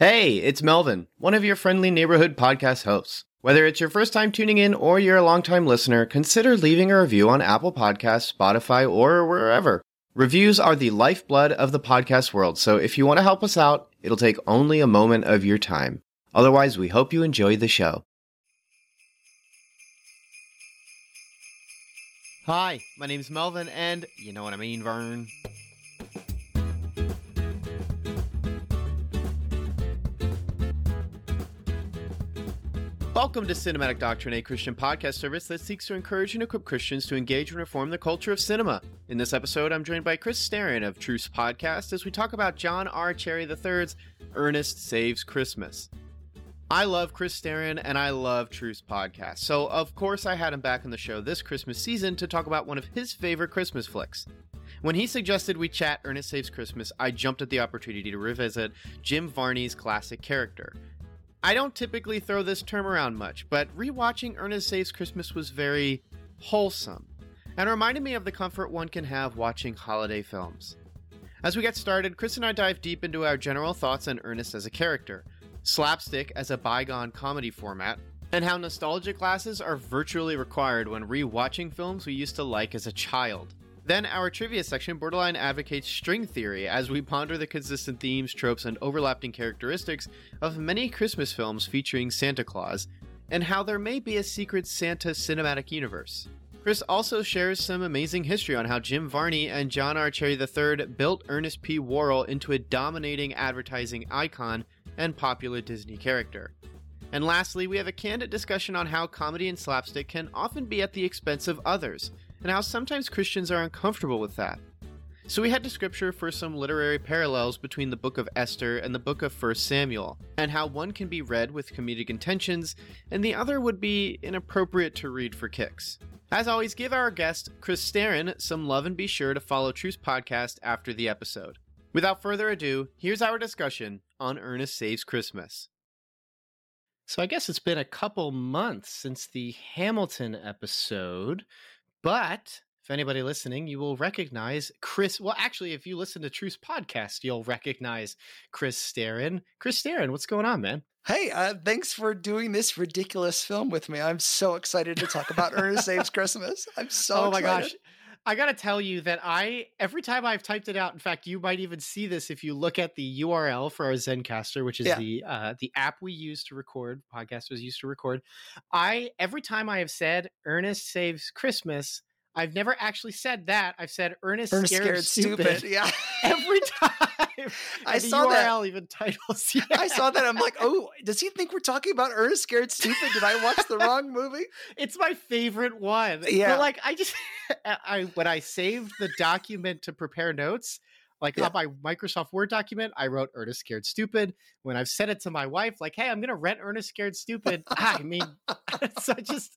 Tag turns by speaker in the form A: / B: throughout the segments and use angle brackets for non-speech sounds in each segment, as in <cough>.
A: Hey, it's Melvin, one of your friendly neighborhood podcast hosts. Whether it's your first time tuning in or you're a longtime listener, consider leaving a review on Apple Podcasts, Spotify, or wherever. Reviews are the lifeblood of the podcast world, so if you want to help us out, it'll take only a moment of your time. Otherwise, we hope you enjoy the show. Hi, my name's Melvin, and you know what I mean, Vern. Welcome to Cinematic Doctrine, a Christian podcast service that seeks to encourage and equip Christians to engage and reform the culture of cinema. In this episode, I'm joined by Chris Staron of Truce Podcast as we talk about John R. Cherry III's Ernest Saves Christmas. I love Chris Staron and I love Truce Podcast, so of course I had him back on the show this Christmas season to talk about one of his favorite Christmas flicks. When he suggested we chat Ernest Saves Christmas, I jumped at the opportunity to revisit Jim Varney's classic character. I don't typically throw this term around much, but rewatching Ernest Saves Christmas was very wholesome and reminded me of the comfort one can have watching holiday films. As we get started, Chris and I dive deep into our general thoughts on Ernest as a character, slapstick as a bygone comedy format, and how nostalgia classes are virtually required when rewatching films we used to like as a child. Then our trivia section borderline advocates string theory as we ponder the consistent themes, tropes, and overlapping characteristics of many Christmas films featuring Santa Claus, and how there may be a secret Santa cinematic universe. Chris also shares some amazing history on how Jim Varney and John R. Cherry III built Ernest P. Worrell into a dominating advertising icon and popular Disney character. And lastly, we have a candid discussion on how comedy and slapstick can often be at the expense of others, and how sometimes Christians are uncomfortable with that. So we head to scripture for some literary parallels between the book of Esther and the book of 1 Samuel, and how one can be read with comedic intentions and the other would be inappropriate to read for kicks. As always, give our guest, Chris Staron, some love and be sure to follow Truce Podcast after the episode. Without further ado, here's our discussion on Ernest Saves Christmas. So I guess it's been a couple months since the Hamilton episode. But if anybody listening, you will recognize Chris. Well, actually, if you listen to Truce podcast, you'll recognize Chris Staron. Chris Staron, what's going on, man?
B: Hey, uh, thanks for doing this ridiculous film with me. I'm so excited to talk about Ernest Saves Christmas. I'm <laughs> so
A: oh
B: my
A: excited. gosh. I got to tell you that I every time I've typed it out. In fact, you might even see this if you look at the URL for our Zencastr, which is yeah. the uh, the app we use to record podcasters used to record. I every time I have said Ernest saves Christmas, I've never actually said that. I've said Ernest, Ernest scared, scared stupid. stupid.
B: Yeah. <laughs>
A: Every time. <laughs>
B: I saw URL
A: that. even titles. <laughs> Yeah.
B: I saw that. I'm like, oh, does he think we're talking about Ernest Scared Stupid? Did I watch the wrong movie? <laughs>
A: It's my favorite one. Yeah. But like I just I when I saved the document to prepare notes, like yeah. on my Microsoft Word document, I wrote Ernest Scared Stupid. When I've said it to my wife, like, hey, I'm gonna rent Ernest Scared Stupid. I mean, so just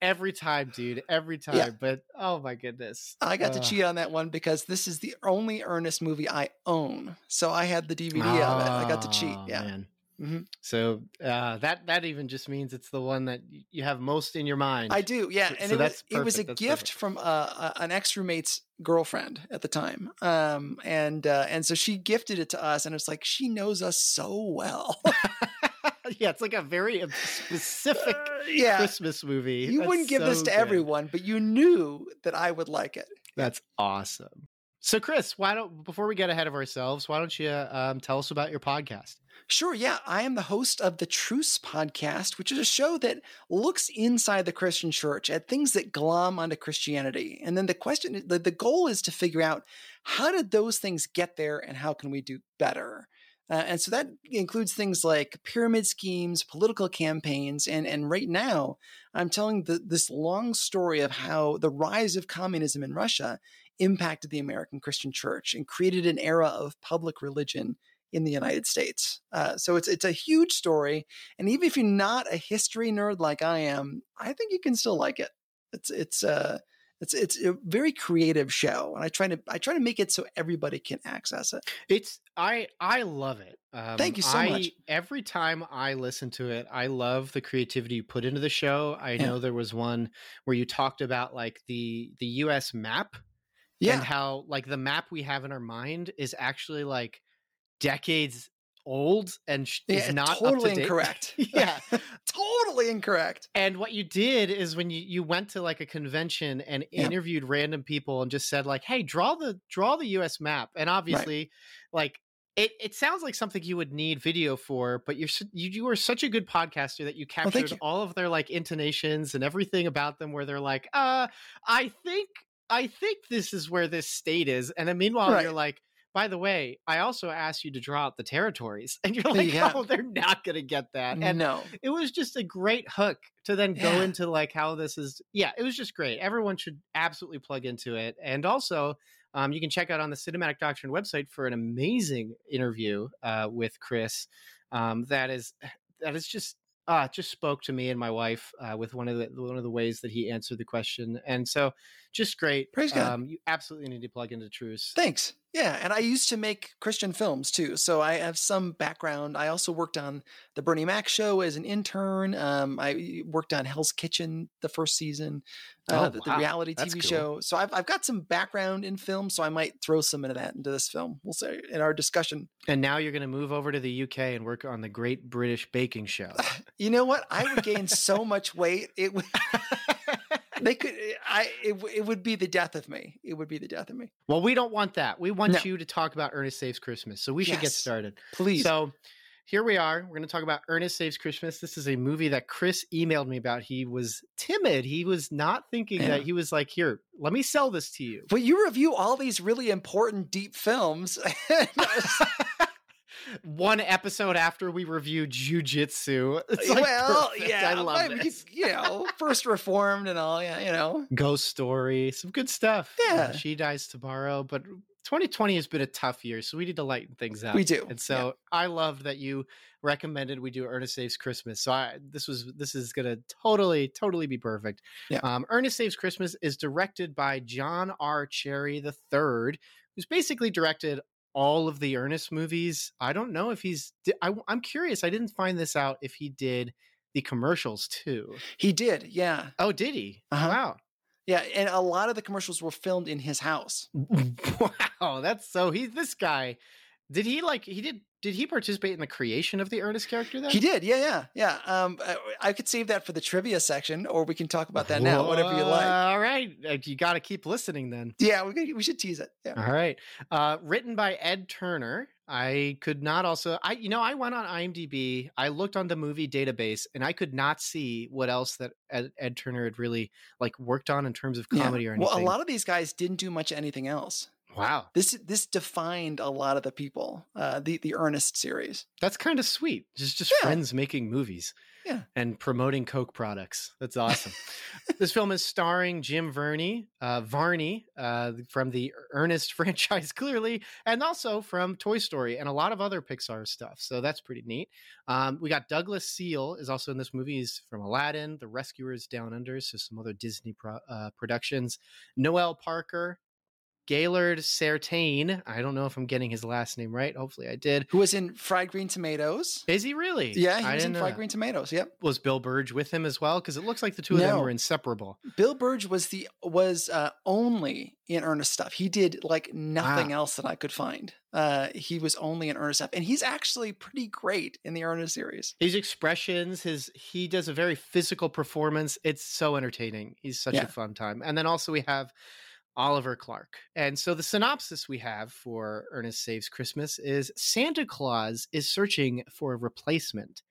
A: every time, dude. Every time. Yeah. But oh my goodness.
B: I got uh, to cheat on that one because this is the only Ernest movie I own. So I had the DVD oh, of it. I got to cheat. Yeah. Man.
A: Mm-hmm. So uh, that that even just means it's the one that you have most in your mind.
B: I do, yeah. And so it, was, it was a that's gift perfect. from uh, an ex roommate's girlfriend at the time, um, and uh, and so she gifted it to us, and it's like she knows us so well. <laughs> <laughs>
A: yeah, it's like a very specific uh, yeah. Christmas movie.
B: You That's wouldn't give so this to good. everyone, but you knew that I would like it.
A: That's awesome. So, Chris, why don't before we get ahead of ourselves, why don't you um, tell us about your podcast?
B: Sure, yeah. I am the host of the Truce podcast, which is a show that looks inside the Christian church at things that glom onto Christianity. And then the question, the, the goal is to figure out how did those things get there and how can we do better? Uh, and so that includes things like pyramid schemes, political campaigns, and and right now I'm telling the, this long story of how the rise of communism in Russia impacted the American Christian Church and created an era of public religion in the United States. Uh, so it's it's a huge story, and even if you're not a history nerd like I am, I think you can still like it. It's it's uh, it's it's a very creative show, and I try to I try to make it so everybody can access it.
A: It's I I love it.
B: Um, Thank you so
A: I,
B: much.
A: Every time I listen to it, I love the creativity you put into the show. I yeah. know there was one where you talked about like the the U.S. map, yeah, and how like the map we have in our mind is actually like decades old and sh-
B: Yeah,
A: is not
B: totally
A: up to date.
B: incorrect. <laughs> <laughs>
A: yeah.
B: totally incorrect.
A: And what you did is when you, you went to like a convention and
B: Yeah.
A: interviewed random people and just said like, "Hey, draw the draw the U.S. map." And obviously, like it, it sounds like something you would need video for, but you're you you are such a good podcaster that you
B: Well,
A: captured
B: you.
A: all of their like intonations and everything about them, where they're like, "Uh, I think I think this is where this state is," and then meanwhile
B: Right.
A: you're like. By the way, I also asked you to draw out the territories, <laughs> and you're like,
B: go.
A: "Oh, they're not going to get that." And
B: no.
A: it was just a great hook to then go
B: Yeah.
A: into like how this is yeah it was just great everyone should absolutely plug into it and also um, you can check out on the cinematic doctrine website for an amazing interview uh, with chris um, that is that is just uh, just spoke to me and my wife uh, with one of the one of the ways that he answered the question and so just great
B: Praise God.
A: um, you absolutely need to plug into truce
B: Thanks. Yeah, and I used to make Christian films too, so I have some background. I also worked on the Bernie Mac show as an intern. Um, I worked on Hell's Kitchen the first season, uh,
A: Oh,
B: the, the
A: wow.
B: reality
A: That's
B: TV
A: cool.
B: show. So I've I've got some background in film, so I might throw some of that into this film. We'll say in our discussion.
A: and now you're going to move over to the uk and work on the great british baking show <laughs>
B: You know what? I would gain so much weight. It would. <laughs> They could. I. It, it would be the death of me. It would be the death of me.
A: Well, we don't want that. We want
B: No.
A: you to talk about Ernest Saves Christmas. So we should get started.
B: Please.
A: So here we are. We're going to talk about Ernest Saves Christmas. This is a movie that Chris emailed me about. He was timid. He was not thinking
B: Yeah.
A: that he was like, here, let me sell this to you.
B: but you review all these really important, deep films. <laughs> And I was-
A: One episode after we reviewed Jujitsu. <laughs> It's like
B: well,
A: perfect.
B: yeah,
A: I love
B: I mean,
A: this.
B: you know, first reformed and all, yeah, you know.
A: Ghost Story, some good stuff. Uh,
B: Yeah.
A: she dies tomorrow, but 2020 has been a tough year, so we need to lighten things up.
B: We do,
A: and so I love that you recommended we do Ernest Saves Christmas. So I this was this is gonna totally totally be perfect.
B: Yeah.
A: Um, Ernest Saves Christmas is directed by John R. Cherry III, who's basically directed all of the Ernest movies. I don't know if he's. I, I'm curious. I didn't find this out if he did the commercials too.
B: He did, yeah.
A: Oh, did he?
B: Uh-huh.
A: Wow.
B: Yeah, and a lot of the commercials were filmed in his house. <laughs>
A: wow, that's so he this guy did he like he did did he participate in the creation of the Ernest character then?
B: He did, yeah, yeah, yeah. Um, I, I could save that for the trivia section, or we can talk about that now, whatever you like.
A: All right, uh, you got to keep listening then.
B: Yeah, we we should tease it. Yeah.
A: All right, uh, written by Ed Turner. I could not also I you know I went on IMDb. I looked on the movie database and I could not see what else that Ed, Ed Turner had really like worked on in terms of
B: Yeah.
A: comedy or anything.
B: Well, a lot of these guys didn't do much anything else.
A: Wow,
B: This this defined a lot of the people. Uh, the the Ernest series.
A: That's kind of sweet. Just just
B: Yeah.
A: friends making movies.
B: Yeah.
A: And promoting Coke products. That's <laughs> awesome. this film is starring Jim Varney, uh, Varney uh, from the Ernest <laughs> franchise, clearly, and also from Toy Story and a lot of other Pixar stuff. So that's pretty neat. Um, we got Douglas Seale is also in this movie. He's from Aladdin, The Rescuers Down Under, so some other Disney pro- uh, productions. Noelle Parker, Gailard Sartain. I don't know if I'm getting his last name right. Hopefully I did.
B: Who was in Fried Green Tomatoes?
A: Is he really?
B: Yeah, he
A: I
B: was in Fried. Green Tomatoes. Yep.
A: Was Bill Byrge with him as well? Because it looks like the two of them were inseparable.
B: Bill Byrge was the was uh, only in Ernest stuff. He did like nothing else that I could find. Uh, he was only in Ernest stuff, and he's actually pretty great in the Ernest series.
A: His expressions, his he does a very physical performance. It's so entertaining. He's such
B: Yeah.
A: a fun time. And then also we have Oliver Clark. And so the synopsis we have for Ernest Saves Christmas is Santa Claus is searching for a replacement.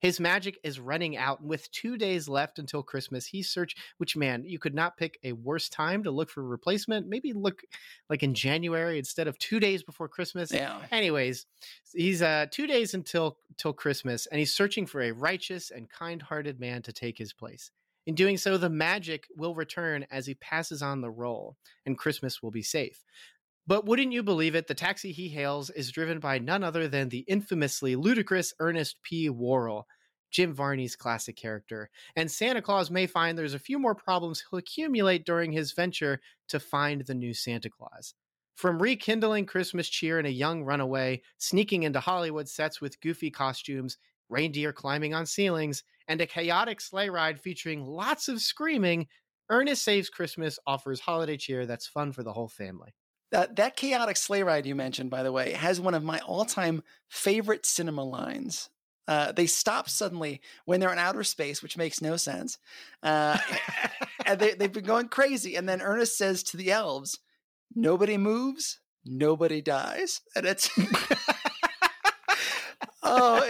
A: His magic is running out, and with two days left until Christmas, he search. Which man, you could not pick a worse time to look for a replacement. Maybe look like in January instead of two days before Christmas.
B: Yeah.
A: Anyways, he's uh two days until till Christmas, and he's searching for a righteous and kind-hearted man to take his place. In doing so, the magic will return as he passes on the role, and Christmas will be safe. But wouldn't you believe it? The taxi he hails is driven by none other than the infamously ludicrous Ernest P. Worrell, Jim Varney's classic character. And Santa Claus may find there's a few more problems he'll accumulate during his venture to find the new Santa Claus. From rekindling Christmas cheer in a young runaway, sneaking into Hollywood sets with goofy costumes, reindeer climbing on ceilings, and a chaotic sleigh ride featuring lots of screaming, Ernest Saves Christmas offers holiday cheer that's fun for the whole family.
B: That that chaotic sleigh ride you mentioned, by the way, has one of my all-time favorite cinema lines. Uh, they stop suddenly when they're in outer space, which makes no sense. Uh, and they, they've been going crazy. And then Ernest says to the elves, Nobody moves, nobody dies. And it's. <laughs>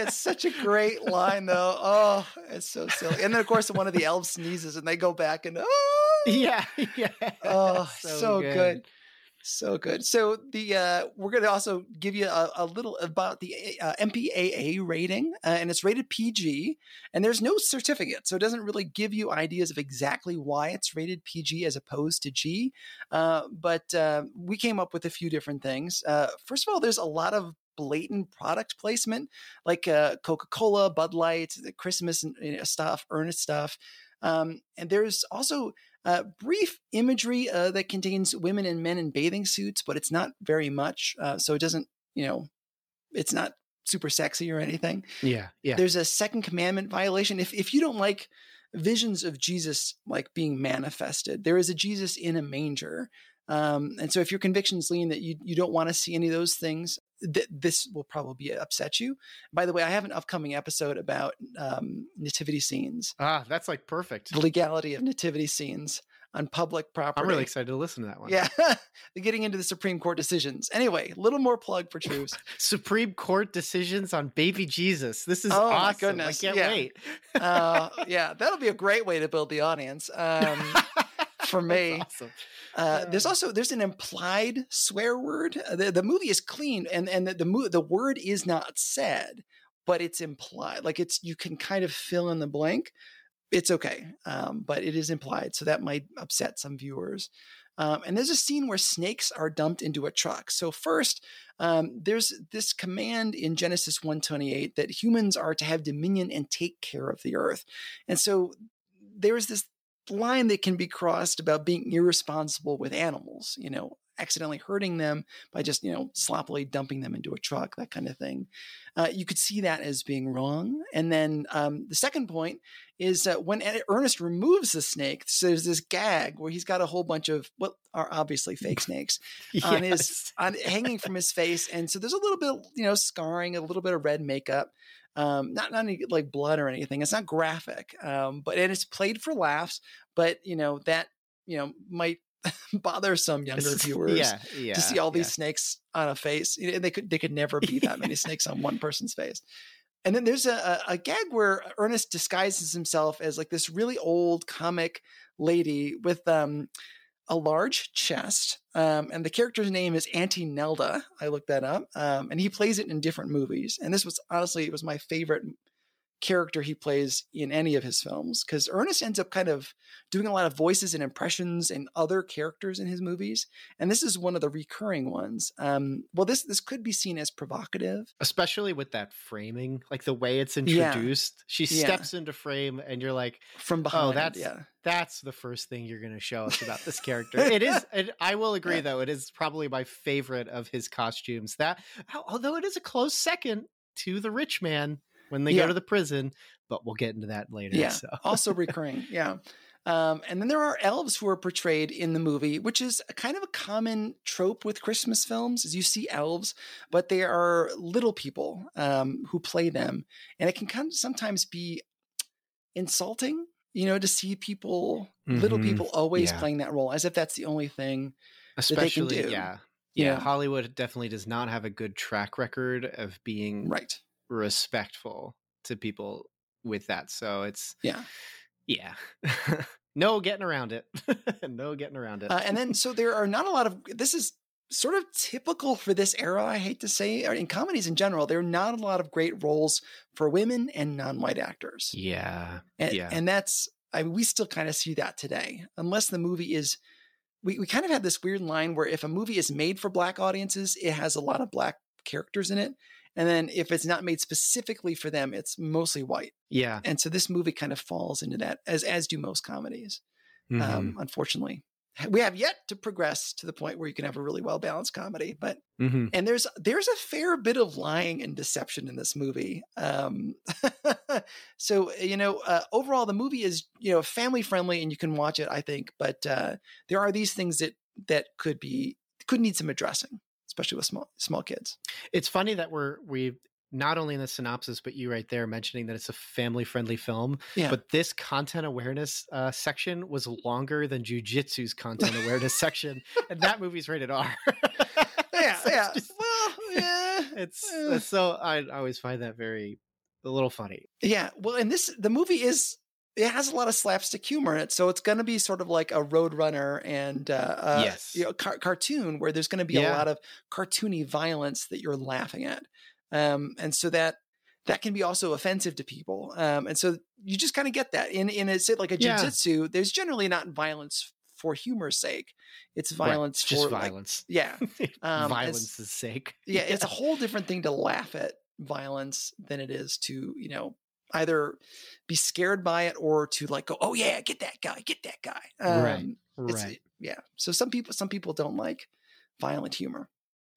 B: it's such a great line, though. Oh, it's so silly. And then, of course, one of the elves sneezes and they go back and, oh.
A: Yeah, <laughs> yeah.
B: Oh, <laughs> so, so good. good. So good. So the uh, we're going to also give you a, a little about the uh, MPAA rating, uh, and it's rated PG, and there's no certificate, so it doesn't really give you ideas of exactly why it's rated PG as opposed to G. Uh, but uh, we came up with a few different things. Uh, first of all, there's a lot of blatant product placement, like Coca Cola, Bud Light, the Christmas stuff, Ernest stuff. Um, and there's also uh, brief imagery uh, that contains women and men in bathing suits, but it's not very much. Uh, so it doesn't, you know, it's not super sexy or anything.
A: Yeah, yeah.
B: There's a second commandment violation. If if you don't like visions of Jesus like being manifested, there is a Jesus in a manger. Um, and so if your convictions lean that you you don't want to see any of those things, th- this will probably upset you. By the way, I have an upcoming episode about um, nativity scenes.
A: Ah, that's like perfect.
B: The legality of nativity scenes on public property.
A: I'm really excited to listen to that one.
B: Yeah, <laughs> getting into the Supreme Court decisions. Anyway, a little more plug for Truce. <laughs>
A: Supreme Court decisions on baby Jesus. This is oh, awesome. My goodness. I can't
B: yeah.
A: wait.
B: uh, <laughs> yeah, that'll be a great way to build the audience. Um, for <laughs> me. Awesome. Uh, there's also there's an implied swear word. Uh, the, the movie is clean, and and the the, the word is not said, but it's implied. Like it's you can kind of fill in the blank. It's okay, um, but it is implied, so that might upset some viewers. Um, and there's a scene where snakes are dumped into a truck. So first, um, there's this command in Genesis 128 that humans are to have dominion and take care of the earth. And so there's this line that can be crossed about being irresponsible with animals, you know, accidentally hurting them by just, you know, sloppily dumping them into a truck, that kind of thing. Uh, you could see that as being wrong. And then um, the second point is uh, when Ernest removes the snake, so there's this gag where he's got a whole bunch of what are obviously fake <laughs> snakes yes. on his on hanging from his face, and so there's a little bit, you know, scarring, a little bit of red makeup. Um, not not any like blood or anything. It's not graphic, um, but and it's played for laughs. But you know that you know might <laughs> bother some <laughs> younger viewers
A: yeah, yeah,
B: to see all these
A: yeah.
B: snakes on a face. And they could they could never be that many <laughs> snakes on one person's face. And then there's a, a, gag where Ernest disguises himself as like this really old comic lady with um, a large chest. Um, and the character's name is Auntie Nelda. I looked that up. Um, and he plays it in different movies. And this was honestly, it was my favorite character he plays in any of his films because Ernest ends up kind of doing a lot of voices and impressions and other characters in his movies, and this is one of the recurring ones. Um, well, this this could be seen as provocative,
A: especially with that framing, like the way it's introduced. Yeah. She steps yeah. into frame, and you're like,
B: from behind.
A: Oh, that's
B: yeah.
A: That's the first thing you're going to show us about this character. it is. <laughs> It, I will agree, though. It is probably my favorite of his costumes. That, although it is a close second to the rich man when they yeah. go to the prison, but we'll get into that later.
B: Yeah.
A: So.
B: also recurring. Yeah. Um, and then there are elves who are portrayed in the movie, which is kind of a common trope with Christmas films, is you see elves, but they are little people um, who play them, and it can kind of sometimes be insulting, you know, to see people, mm-hmm. little people, always yeah. playing that role, as if that's the only thing
A: Especially,
B: that they can
A: do. Yeah, yeah, Hollywood definitely does not have a good track record of being
B: right
A: respectful to people with that. So it's
B: yeah,
A: yeah. <laughs> no getting around it. <laughs> no getting around it.
B: Uh, and then so there are not a lot of this is sort of typical for this era. I hate to say, or in comedies in general, there are not a lot of great roles for women and non-white actors.
A: Yeah,
B: and,
A: yeah,
B: and that's I mean, we still kind of see that today, unless the movie is. We, we kind of have this weird line where if a movie is made for black audiences, it has a lot of black characters in it. And then if it's not made specifically for them, it's mostly white.
A: Yeah.
B: And so this movie kind of falls into that, as as do most comedies. Um, mm-hmm. Um, unfortunately, we have yet to progress to the point where you can have a really well balanced comedy. But mm-hmm. and there's there's a fair bit of lying and deception in this movie. Um, <laughs> so you know, uh, overall, the movie is you know family friendly and you can watch it. I think, but uh, there are these things that that could be could need some addressing, especially with small small kids.
A: It's funny that we're we not only in the synopsis, but you right there mentioning that it's a family friendly film.
B: Yeah.
A: But this content awareness uh, section was longer than Jujitsu's content awareness <laughs> section, and that movie's rated R. <laughs>
B: yeah,
A: So
B: yeah.
A: just-
B: well, yeah. <laughs>
A: it's, it's so I, I always find that very a little funny.
B: Yeah, well, and this the movie is it has a lot of slapstick humor in it, so it's going to be sort of like a Roadrunner and uh, uh,
A: Yes.
B: you know, car- cartoon where there's going to be a lot of cartoony violence that you're laughing at, um, and so that that can be also offensive to people, um, and so you just kind of get that in in a say like a
A: Yeah.
B: jujitsu. There's generally not violence for humor's sake; it's
A: Right,
B: violence
A: just
B: for like-
A: violence.
B: yeah, <laughs> Um,
A: Violence's sake.
B: yeah, it's a <laughs> whole different thing to laugh at violence than it is to, you know, either be scared by it or to like go, oh yeah, get that guy, get that guy.
A: Right,
B: Um, it's-
A: right.
B: Yeah. So some people, some people don't like violent humor.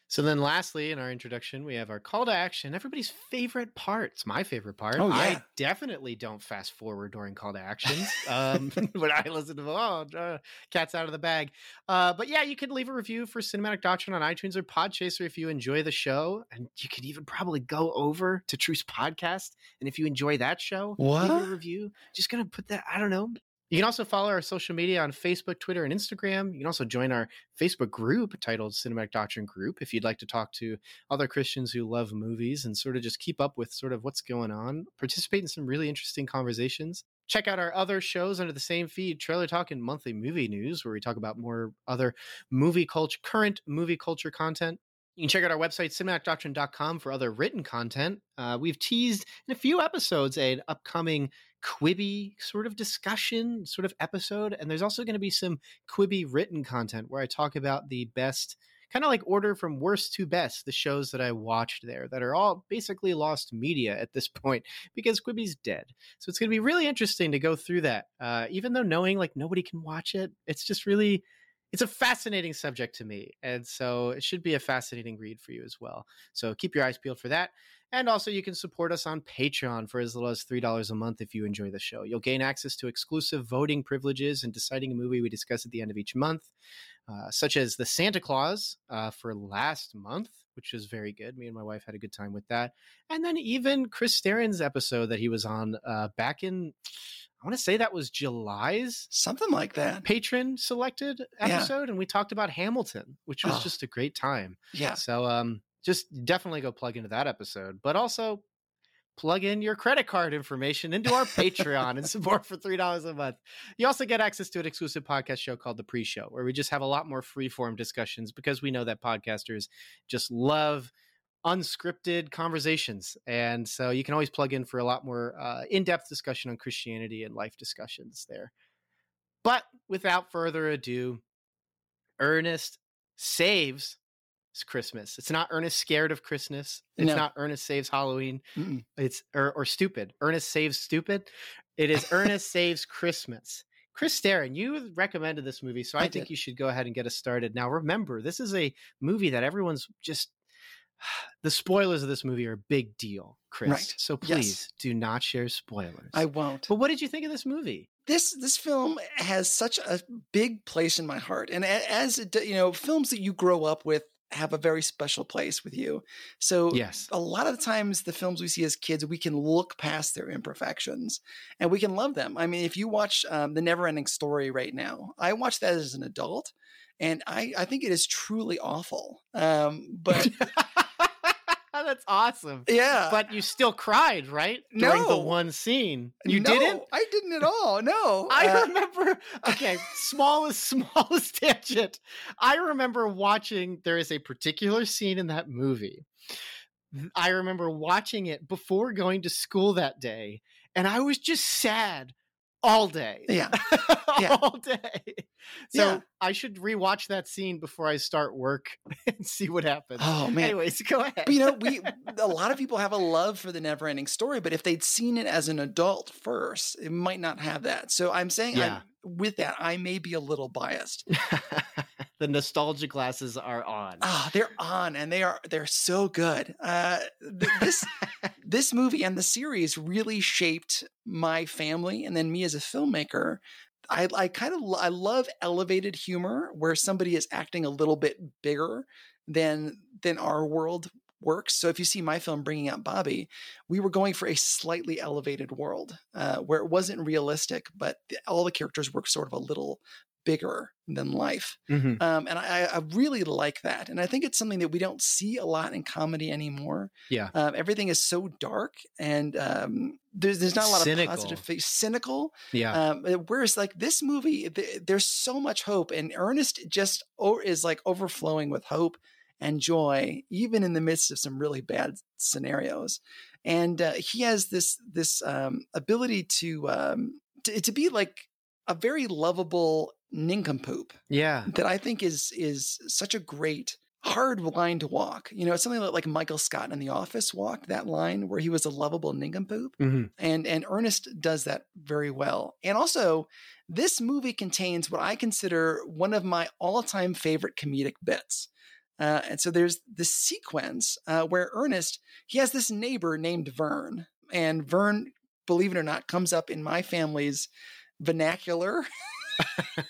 A: So then, lastly, in our introduction, we have our call to action. Everybody's favorite part. It's my favorite part.
B: Oh, yeah.
A: I definitely don't fast forward during call to actions. <laughs> Um, <laughs> when I listen to oh, uh, cat's out of the bag. Uh, but yeah, you can leave a review for Cinematic Doctrine on iTunes or Podchaser if you enjoy the show, and you could even probably go over to Truce Podcast, and if you enjoy that show, leave a review. Just gonna put that. I don't know. You can also follow our social media on Facebook, Twitter, and Instagram. You can also join our Facebook group titled Cinematic Doctrine Group if you'd like to talk to other Christians who love movies and sort of just keep up with sort of what's going on, participate in some really interesting conversations. Check out our other shows under the same feed, Trailer Talk and Monthly Movie News, where we talk about more other movie culture, current movie culture content. You can check out our website, cinematicdoctrine.com, for other written content. Uh, we've teased in a few episodes an upcoming Quibi sort of discussion, sort of episode. And there's also going to be some Quibi written content where I talk about the best, kind of like order from worst to best, the shows that I watched there that are all basically lost media at this <laughs> point because Quibi's dead. So it's going to be really interesting to go through that. Uh, even though knowing like nobody can watch it, it's just really it's a fascinating subject to me and so it should be a fascinating read for you as well. So keep your eyes peeled for that and also you can support us on patreon for as little as $3 a month if you enjoy the show. You'll gain access to exclusive voting privileges and deciding a movie we discuss at the end of each month uh, such as the santa claus uh, for last month which was very good me and my wife had a good time with that and then even chris Staron's episode that he was on uh, back in i want to say that was july's
B: Something like that.
A: patron selected
B: Yeah.
A: episode and we talked about Hamilton, which was
B: Oh.
A: just a great time.
B: Yeah.
A: So um just definitely go plug into that episode, but also plug in your credit card information into our Patreon and support for $3 a month. You also get access to an exclusive podcast show called The Pre-Show where we just have a lot more free-form discussions because we know that podcasters just love unscripted conversations. And so you can always plug in for a lot more uh, in-depth discussion on Christianity and life discussions there. But without further ado, Ernest saves Christmas. It's not Ernest scared of Christmas. It's
B: No.
A: not Ernest saves Halloween.
B: Mm-mm.
A: It's or, or stupid. Ernest saves stupid. It is Ernest saves Christmas. Chris Staron, you recommended this movie, so I,
B: I
A: think
B: did.
A: you should go ahead and get us started. Now, remember, this is a movie that everyone's just. <sighs> The spoilers of this movie are a big deal, Chris.
B: Right.
A: So
B: Yes.
A: please do not share spoilers.
B: I won't.
A: but what did you think of this movie?
B: this this film has such a big place in my heart and as it, you know films that you grow up with have a very special place with you. So
A: Yes.
B: a lot of the times the films we see as kids we can look past their imperfections and we can love them. I mean if you watch um, the never ending story right now i watched that as an adult and i i think it is truly awful. Um but <laughs>
A: That's awesome.
B: yeah
A: But you still cried, right? During the one scene. You
B: no,
A: didn't?
B: i didn't at all no <laughs>
A: I
B: Uh,
A: remember okay, smallest, <laughs> smallest tangent. I remember watching there is a particular scene in that movie. I remember watching it before going to school that day, and I was just sad all day.
B: yeah <laughs> Yeah.
A: all day. So
B: Yeah.
A: I should rewatch that scene before I start work <laughs> and see what happens.
B: oh man
A: Anyways, go ahead.
B: But you know, we <laughs> a lot of people have a love for the never ending story, but if they'd seen it as an adult first, it might not have that. So I'm saying
A: Yeah.
B: I, with that, I may be a little biased.
A: The nostalgia glasses are on.
B: Ah, they're on and they are they're so good. Uh this <laughs> this movie and the series really shaped my family and then me as a filmmaker. I, I kind of I love elevated humor where somebody is acting a little bit bigger than than our world works. So if you see my film bringing out Bobby, we were going for a slightly elevated world uh, where it wasn't realistic, but the, all the characters were sort of a little bigger than life.
A: Mhm.
B: Um, and I, I really like that. And I think it's something that we don't see a lot in comedy anymore.
A: Yeah.
B: Um, everything is so dark and um, there's, there's not a lot
A: Cynical.
B: of positive, face, cynical.
A: Yeah.
B: Um, whereas like this movie, th- there's so much hope, and Ernest just o- is like overflowing with hope and joy, even in the midst of some really bad scenarios. And uh, he has this this um, ability to, um, to to be like a very lovable nincompoop
A: yeah.
B: that I think is is such a great hard line to walk. You know, it's something that like Michael Scott in The Office walked that line where he was a lovable nincompoop
A: hmm
B: and and Ernest does that very well. And also, this movie contains what I consider one of my all-time favorite comedic bits. Uh, and so there's this sequence uh, where Ernest he has this neighbor named Vern, and Vern, believe it or not, comes up in my family's vernacular. <laughs>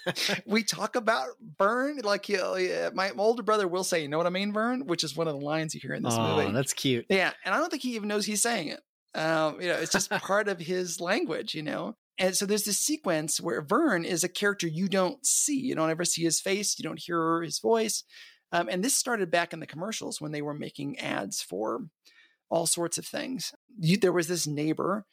B: <laughs> we talk about Vern like you know, my older brother will say, "You know what I mean, Vern," which is one of the lines you hear in this
A: oh,
B: movie.
A: that's cute.
B: Yeah, and I don't think he even knows he's saying it. Um, you know, it's just <laughs> part of his language, you know. And so there's this sequence where Vern is a character you don't see. You don't ever see his face. You don't hear his voice. Um, and this started back in the commercials when they were making ads for all sorts of things. You, there was this neighbor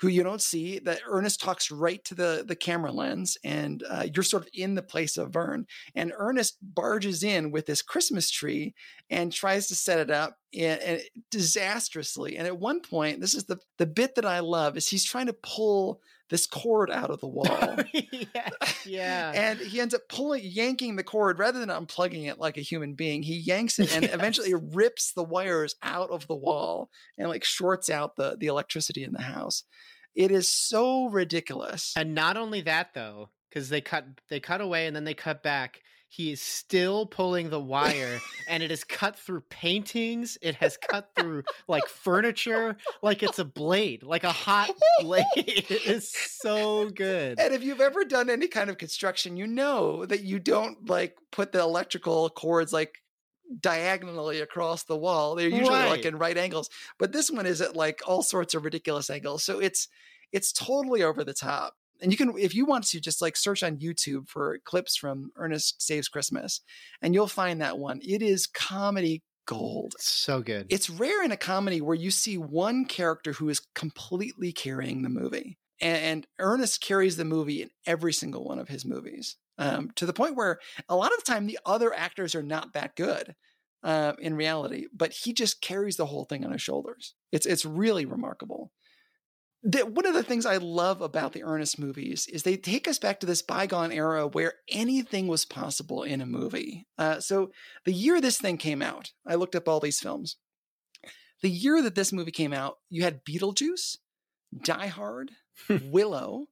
B: who you don't see that Ernest talks right to the the camera lens, and uh, you're sort of in the place of Vern. And Ernest barges in with this Christmas tree and tries to set it up and, and disastrously. And at one point, this is the the bit that I love is he's trying to pull this cord out of the wall. <laughs>
A: yeah. Yeah.
B: And he ends up pulling, yanking the cord rather than unplugging it like a human being. He yanks it and eventually
A: Yes.
B: rips the wires out of the wall and like shorts out the the electricity in the house. It is so ridiculous.
A: And not only that though, because they cut they cut away and then they cut back. He is still pulling the wire, and it is cut through paintings. It has cut through like furniture, like it's a blade, like a hot blade. <laughs> It is so good.
B: And if you've ever done any kind of construction, you know that you don't like put the electrical cords like diagonally across the wall. They're usually like in right angles. But this one is at like all sorts of ridiculous angles. So it's it's totally over the top. And you can if you want to just like search on YouTube for clips from Ernest Saves Christmas and you'll find that one. It is comedy gold.
A: So good.
B: It's rare in a comedy where you see one character who is completely carrying the movie. And, and Ernest carries the movie in every single one of his movies um, to the point where a lot of the time the other actors are not that good uh, in reality, but he just carries the whole thing on his shoulders. It's, it's really remarkable. The, one of the things I love about the Ernest movies is they take us back to this bygone era where anything was possible in a movie. Uh, so the year this thing came out, I looked up all these films. The year that this movie came out, you had Beetlejuice, Die Hard, <laughs> Willow,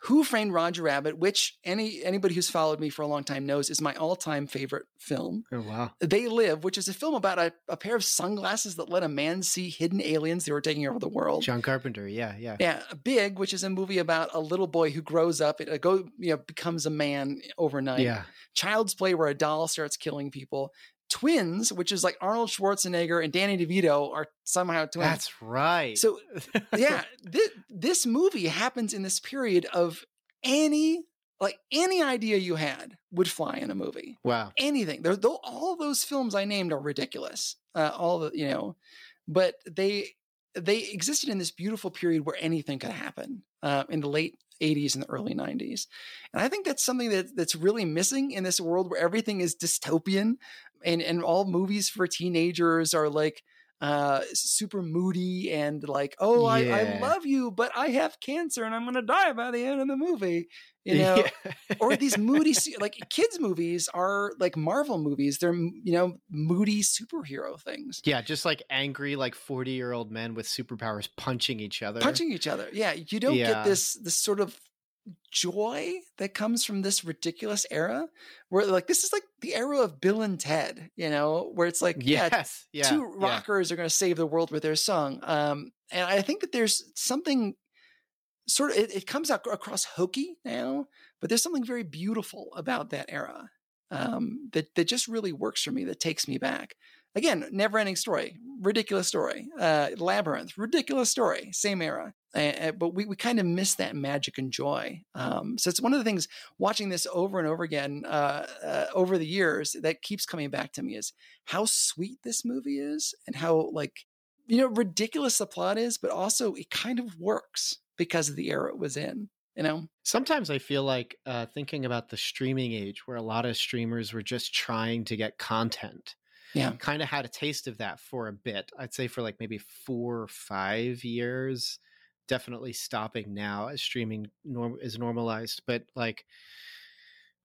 B: Who Framed Roger Rabbit, which any anybody who's followed me for a long time knows is my all-time favorite film.
A: oh wow.
B: They Live, which is a film about a, a pair of sunglasses that let a man see hidden aliens that were taking over the world.
A: John Carpenter. Yeah. Yeah.
B: Yeah, Big, which is a movie about a little boy who grows up, it uh, go you know becomes a man overnight.
A: Yeah.
B: Child's Play, where a doll starts killing people. Twins, which is like Arnold Schwarzenegger and Danny DeVito are somehow twins.
A: That's right.
B: So, yeah, <laughs> this, this movie happens in this period of any like any idea you had would fly in a movie.
A: wow.
B: Anything. There, though, all those films I named are ridiculous. Uh, all the you know, but they they existed in this beautiful period where anything could happen uh, in the late 80s and the early 90s. And I think that's something that that's really missing in this world where everything is dystopian and and all movies for teenagers are like uh super moody and like oh I, I love you but i have cancer and i'm gonna die by the end of the movie you <laughs> know
A: Yeah.
B: or these moody like kids movies are like marvel movies they're you know moody superhero things
A: Yeah, just like angry, like forty-year-old men with superpowers punching each other.
B: punching each other yeah you don't
A: Yeah.
B: get this this sort of joy that comes from this ridiculous era where like this is like the era of bill and ted you know where it's like
A: Yes. Yeah.
B: two
A: yeah.
B: rockers are going to save the world with their song um and i think that there's something sort of it, it comes out across hokey now, but there's something very beautiful about that era um, that that just really works for me. That takes me back. Again, never ending story, ridiculous story. Uh, Labyrinth, ridiculous story, same era. Uh, but we, we kind of miss that magic and joy. Um, so it's one of the things watching this over and over again uh, uh, over the years that keeps coming back to me is how sweet this movie is and how like you know ridiculous the plot is, but also it kind of works because of the era it was in. You know,
A: sometimes I feel like uh, thinking about the streaming age, where a lot of streamers were just trying to get content
B: yeah.
A: kind of had a taste of that for a bit i'd say for like maybe four or five years definitely stopping now as streaming norm is normalized but like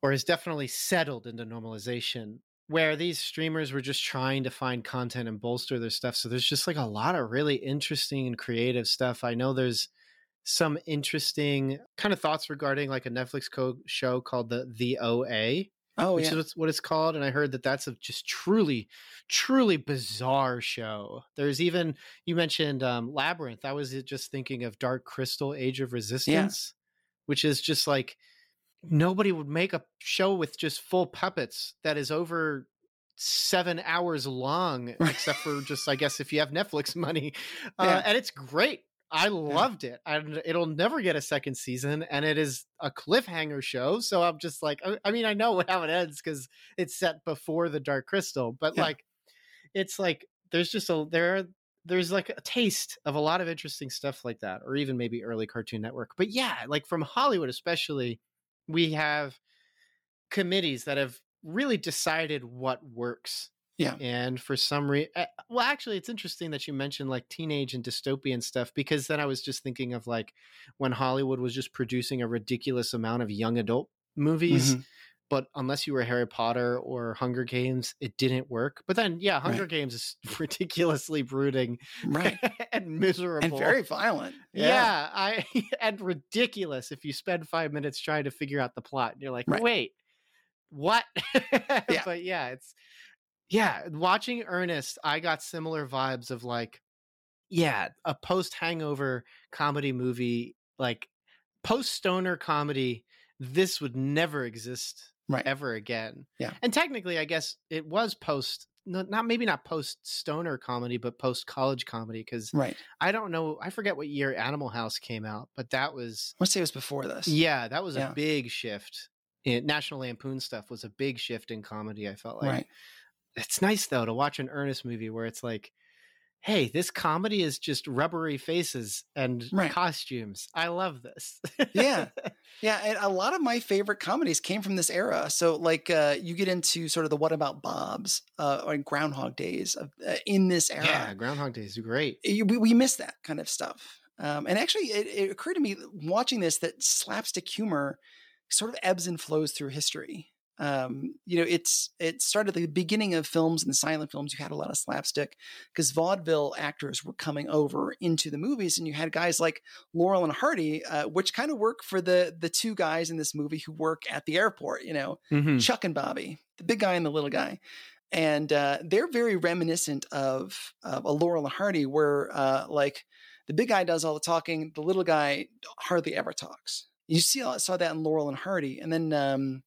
A: or is definitely settled into normalization where these streamers were just trying to find content and bolster their stuff so there's just like a lot of really interesting and creative stuff. I know there's some interesting kind of thoughts regarding like a netflix co- show called the the oa
B: Oh,
A: which
B: yeah.
A: is what it's called. And I heard that that's a just truly, truly bizarre show. There's even you mentioned um, Labyrinth. I was just thinking of Dark Crystal: Age of Resistance, which is just like nobody would make a show with just full puppets that is over seven hours long, except for <laughs> just I guess if you have Netflix money, uh,
B: Yeah.
A: and it's great. I loved it. And it'll never get a second season, and it is a cliffhanger show. So I'm just like, I- I mean, I know <laughs> how it ends because it's set before the Dark Crystal, but
B: Yeah.
A: like, it's like there's just a there there's like a taste of a lot of interesting stuff like that, or even maybe early Cartoon Network. But yeah, like from Hollywood especially, we have committees that have really decided what works
B: Yeah.
A: and for some reason well actually it's interesting that you mentioned like teenage and dystopian stuff because then i was just thinking of like when hollywood was just producing a ridiculous amount of young adult movies
B: Mhm.
A: but unless you were harry potter or hunger games it didn't work but then yeah hunger
B: Right.
A: games is <laughs> ridiculously brooding
B: Right. <laughs>
A: and miserable
B: and very violent.
A: yeah. I <laughs> and ridiculous if you spend five minutes trying to figure out the plot and you're like,
B: Right.
A: wait, what?
B: Yeah.
A: But yeah, it's yeah, watching Ernest, I got similar vibes of like, yeah, a post hangover comedy movie, like post stoner comedy, this would never exist
B: Right.
A: ever again.
B: Yeah.
A: And technically, I guess it was post no, not maybe not post stoner comedy, but post college comedy because
B: Right.
A: I don't know. I forget what year Animal House came out, but that was
B: I want to say it was before this.
A: yeah, that was
B: Yeah.
A: a big shift. In, National Lampoon stuff was a big shift in comedy. I felt like
B: right.
A: It's nice though to watch an Ernest movie where it's like, hey, this comedy is just rubbery faces and
B: Right.
A: costumes. I love this.
B: Yeah. <laughs> Yeah, and a lot of my favorite comedies came from this era. So, like, uh, you get into sort of the "What About Bob's" uh, or Groundhog Days of, uh, in this era.
A: yeah, Groundhog Days is great.
B: We, we miss that kind of stuff. Um, and actually, it, it occurred to me watching this that slapstick humor sort of ebbs and flows through history. Um, you know, it's it started at the beginning of films and the silent films. You had a lot of slapstick because vaudeville actors were coming over into the movies, and you had guys like Laurel and Hardy, uh, which kind of work for the the two guys in this movie who work at the airport. You know,
A: Mhm.
B: Chuck and Bobby, the big guy and the little guy. And uh, they're very reminiscent of, of a Laurel and Hardy, where uh, like the big guy does all the talking, the little guy hardly ever talks. You see, saw that in Laurel and Hardy, and then um,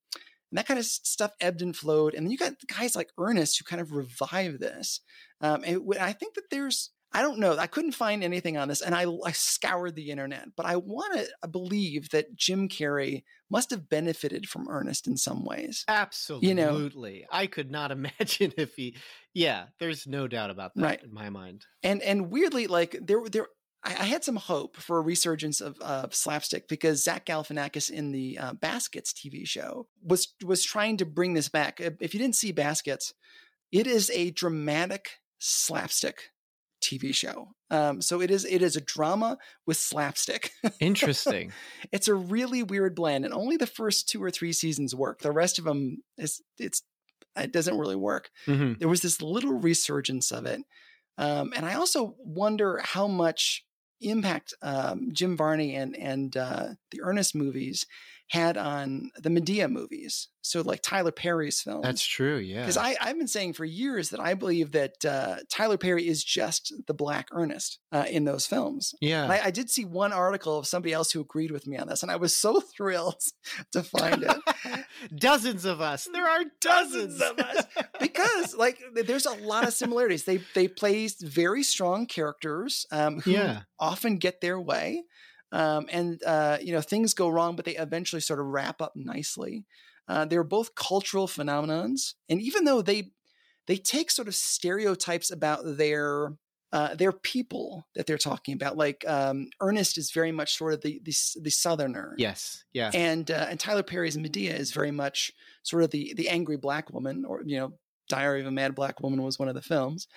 B: and that kind of stuff ebbed and flowed. And then you got guys like Ernest who kind of revive this. Um, and I think that there's I don't know. I couldn't find anything on this, and I, I scoured the internet. But I want to believe that Jim Carrey must have benefited from Ernest in some ways.
A: Absolutely. you Absolutely. I could not <laughs> imagine if he Yeah, there's no doubt about that
B: Right.
A: in my mind.
B: And and weirdly, like there there, I, I had some hope for a resurgence of of slapstick because Zach Galifianakis in the uh, Baskets TV show was was trying to bring this back. If you didn't see Baskets, it is a dramatic slapstick TV show. Um, so it is it is a drama with slapstick.
A: Interesting. <laughs>
B: it's a really weird blend, and only the first two or three seasons work. The rest of them is it's it doesn't really work.
A: Mhm.
B: There was this little resurgence of it, um, and I also wonder how much impact um, Jim Varney and and uh, the Ernest movies had on the Madea movies. So like Tyler Perry's films.
A: That's true, yeah.
B: Because I've been saying for years that I believe that uh, Tyler Perry is just the Black Ernest uh, in those films.
A: Yeah.
B: I, I, did see one article of somebody else who agreed with me on this, and I was so <laughs> thrilled to find it. <laughs>
A: dozens of us. There are dozens,
B: dozens of us. <laughs> because like there's a lot of similarities. They they play very strong characters um, who yeah. often get their way. Um, and uh, you know things go wrong, but they eventually sort of wrap up nicely. Uh, they're both cultural phenomenons, and even though they they take sort of stereotypes about their uh, their people that they're talking about. Like um, Ernest is very much sort of the the, the Southerner.
A: Yes, yeah.
B: And uh, and Tyler Perry's Madea is very much sort of the the angry black woman, or you know, Diary of a Mad Black Woman was one of the films.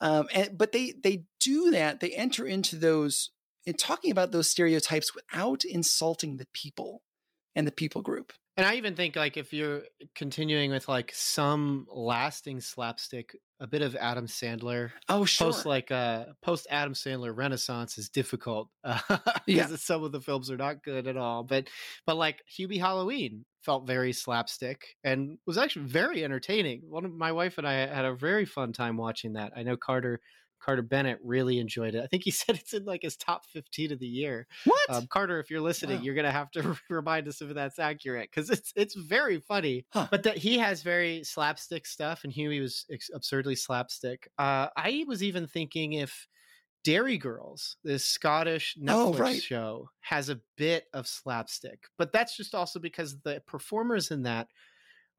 B: Um, and but they they do that. They enter into those in talking about those stereotypes without insulting the people and the people group.
A: And I even think like if you're continuing with like some lasting slapstick, a bit of Adam Sandler.
B: Oh, sure.
A: Post like uh post Adam Sandler renaissance is difficult uh, because <laughs> yeah. some of the films are not good at all. But but like Hubie Halloween felt very slapstick and was actually very entertaining. One of my wife and I had a very fun time watching that. I know Carter Carter Bennett really enjoyed it. I think he <laughs> said it's in like his top 15 of the year.
B: What?
A: Um, Carter, if you're listening, wow. you're going to have to <laughs> remind us if that's accurate because it's it's very funny. Huh. But that he has very slapstick stuff and Hubie was ex- absurdly slapstick. Uh, I was even thinking if Derry Girls, this Scottish Netflix oh, right. show, has a bit of slapstick, but that's just also because the performers in that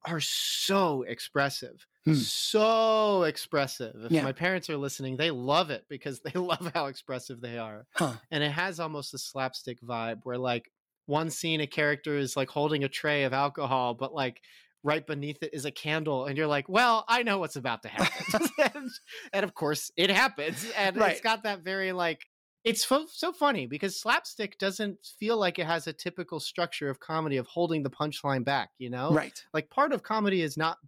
A: are so expressive. Hmm. So expressive. If yeah. my parents are listening, they love it because <laughs> they love how expressive they are. Huh. And it has almost a slapstick vibe where like one scene a character is like holding a tray of alcohol, but like right beneath it is a candle and you're like well i know what's about to happen and, <laughs> <laughs> and, of course it happens and right. it's got that very like it's so, so funny because slapstick doesn't feel like it has a typical structure of comedy of holding the punchline back, you know?
B: Right.
A: Like part of comedy is not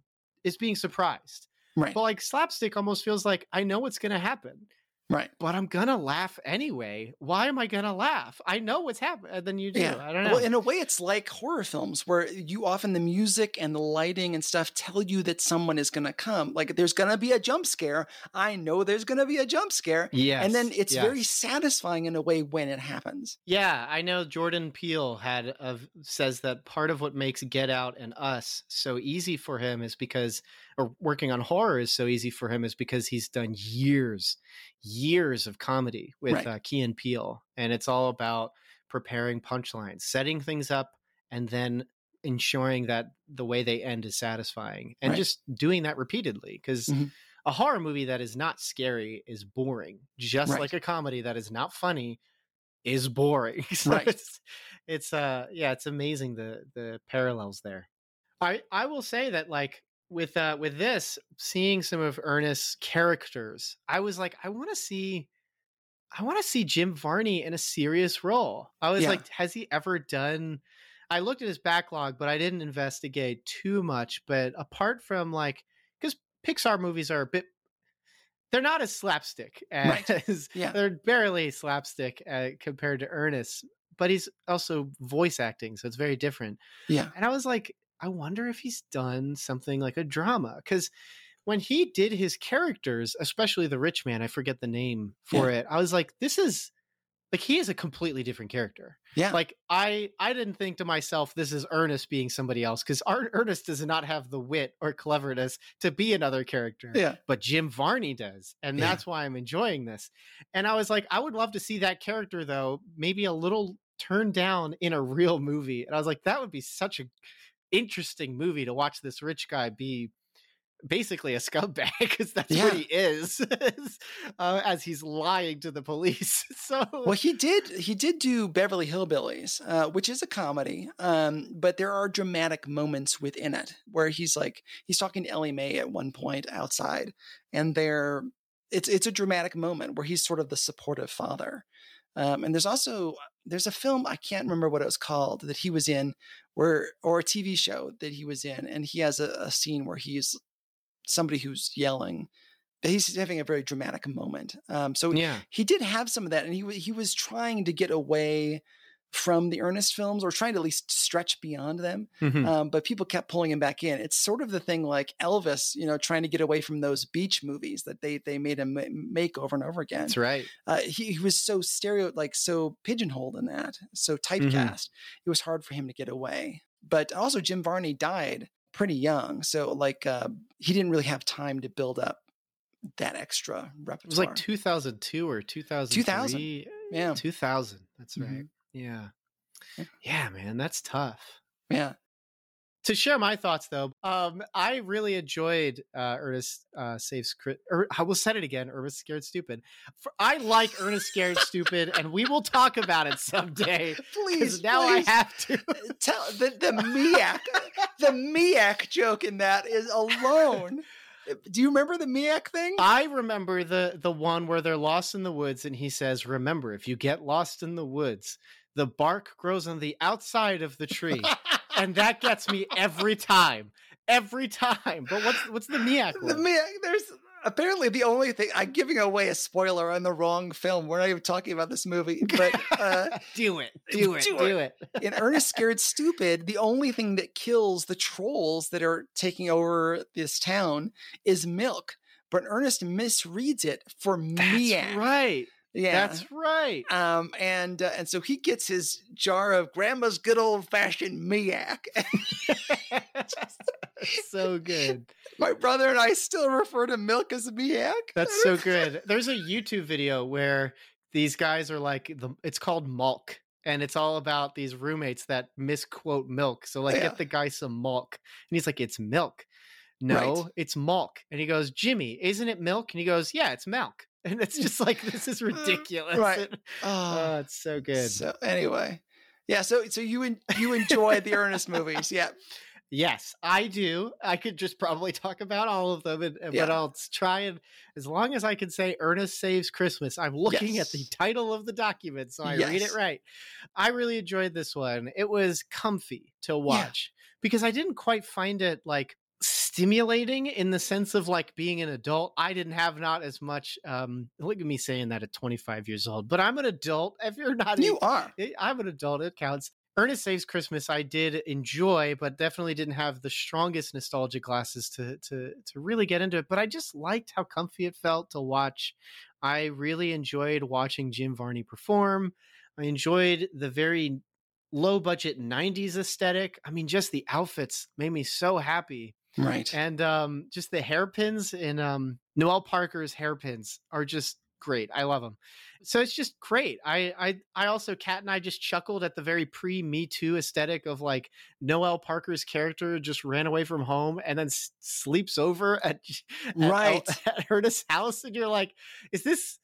A: is being surprised.
B: Right.
A: But like slapstick almost feels like I know what's going to happen.
B: Right.
A: But I'm gonna laugh anyway. Why am I gonna laugh? I know what's happening. Uh, then you do. Yeah. I don't know.
B: Well, in a way, it's like horror films where you often the music and the lighting and stuff tell you that someone is gonna come. Like there's gonna be a jump scare. I know there's gonna be a jump scare.
A: Yeah.
B: And then it's
A: yes.
B: very satisfying in a way when it happens.
A: Yeah, I know Jordan Peele had uh, of says that part of what makes Get Out and Us so easy for him is because or working on horror is so easy for him is because he's done years, years of comedy with right. uh, Key and Peele, and it's all about preparing punchlines, setting things up, and then ensuring that the way they end is satisfying, and right. just doing that repeatedly because. Mm-hmm. A horror movie that is not scary is boring, just right. like a comedy that is not funny is boring. <laughs> so
B: right.
A: It's, it's uh yeah, it's amazing the the parallels there. I I will say that like with uh with this seeing some of Ernest's characters, I was like, I want to see I want to see Jim Varney in a serious role. I was yeah. like, has he ever done I looked at his backlog, but I didn't investigate too much. But apart from like because Pixar movies are a bit they're not as slapstick <laughs> as
B: right. yeah.
A: they're barely slapstick uh, compared to Ernest, but he's also voice acting, so it's very different.
B: Yeah.
A: And I was like, I wonder if he's done something like a drama because when he did his characters, especially the rich man, I forget the name for yeah. it. I was like, this is like he is a completely different character.
B: Yeah.
A: Like I I didn't think to myself this is Ernest being somebody else because Ernest does not have the wit or cleverness to be another character.
B: Yeah.
A: But Jim Varney does, and yeah. that's why I'm enjoying this. And I was like, I would love to see that character though, maybe a little turned down in a real movie. And I was like, that would be such a interesting movie to watch this rich guy be basically a scumbag <laughs> because that's yeah. what he is <laughs> uh, as he's lying to the police <laughs> so
B: well he did he did do beverly hillbillies uh, which is a comedy um, but there are dramatic moments within it where he's like he's talking to ellie mae at one point outside and they're it's it's a dramatic moment where he's sort of the supportive father um, and there's also there's a film I can't remember what it was called that he was in, where or a TV show that he was in, and he has a, a scene where he's somebody who's yelling. He's having a very dramatic moment. Um, so
A: yeah.
B: he did have some of that, and he he was trying to get away from the Ernest films, or trying to at least stretch beyond them.
A: Mhm.
B: Um, but people kept pulling him back in. It's sort of the thing like Elvis, you know, trying to get away from those beach movies that they they made him make over and over again.
A: That's right.
B: Uh, he, he was so stereo, like so pigeonholed in that, so
A: Mm-hmm.
B: typecast. It was hard for him to get away. But also, Jim Varney died pretty young, so like uh, he didn't really have time to build up that extra repertoire.
A: It was like 2002 or 2003.
B: Yeah.
A: 2000. That's right.
B: Mhm.
A: Yeah.
B: Yeah.
A: Man, that's tough.
B: yeah,
A: To share my thoughts, though, um, I really enjoyed uh, Ernest uh, Saves Chris. Er, I will set it again. Ernest Scared Stupid. For, I like Ernest Scared Stupid, and we will talk about it someday. <laughs>
B: please.
A: Now
B: please.
A: I have to.
B: tell the the Miak the Miak joke in that is <laughs> alone. Do you remember the Miak thing?
A: I remember the the one where they're lost in the woods, and he says, "Remember, if you get lost in the woods, the bark grows on the outside of the tree." <laughs> and that gets me every time, every time. But what's what's the Miak
B: the? Miak. There's apparently the only thing I'm giving away a spoiler on the wrong film. We're not even talking about this movie, but uh, <laughs>
A: do it, <laughs> do it,
B: Do
A: do it. <laughs>
B: in Ernest Scared Stupid, the only thing that kills the trolls that are taking over this town is milk. But Ernest misreads it for
A: That's
B: Miak.
A: right.
B: Yeah.
A: That's right.
B: Um, and uh, and so he gets his jar of grandma's good old fashioned miak. <laughs>
A: so good. <laughs>
B: My brother and I still refer to milk as miak.
A: That's so good. There's a YouTube video where these guys are like the it's called Malk. And it's all about these roommates that misquote milk. So like
B: Yeah.
A: get the guy some milk. And he's like, it's milk. No,
B: Right.
A: it's milk. And he goes, Jimmy, isn't it milk? And he goes, Yeah, it's milk. And it's just like this is <laughs> ridiculous.
B: Right.
A: And-
B: Oh,
A: oh, it's so good.
B: So anyway, yeah. So so you en- you enjoy the Ernest movies, yeah?
A: Yes, I do. I could just probably talk about all of them, and, and- but I'll try and as long as I can say Ernest Saves Christmas, I'm looking at the title of the document, so I read it right. I really enjoyed this one. It was comfy to watch because I didn't quite find it like stimulating in the sense of like being an adult. I didn't have not as much um look at me saying that at 25 years old, but I'm an adult. <laughs> If you're not
B: You are.
A: I'm an adult. It counts. Ernest Saves Christmas. I did enjoy, but definitely didn't have the strongest nostalgia glasses to to to really get into it. But I just liked how comfy it felt to watch. I really enjoyed watching Jim Varney perform. I enjoyed the very low budget 90s aesthetic. I mean, just the outfits made me so happy
B: Right.
A: and um just the hairpins in um Noelle Parker's hairpins are just great. I love them. So it's just great. I I I also Kat and I just chuckled at the very pre Me Too aesthetic of like Noelle Parker's character just ran away from home and then s- sleeps over at, <laughs> at
B: Right.
A: at Ernest's house and you're like is this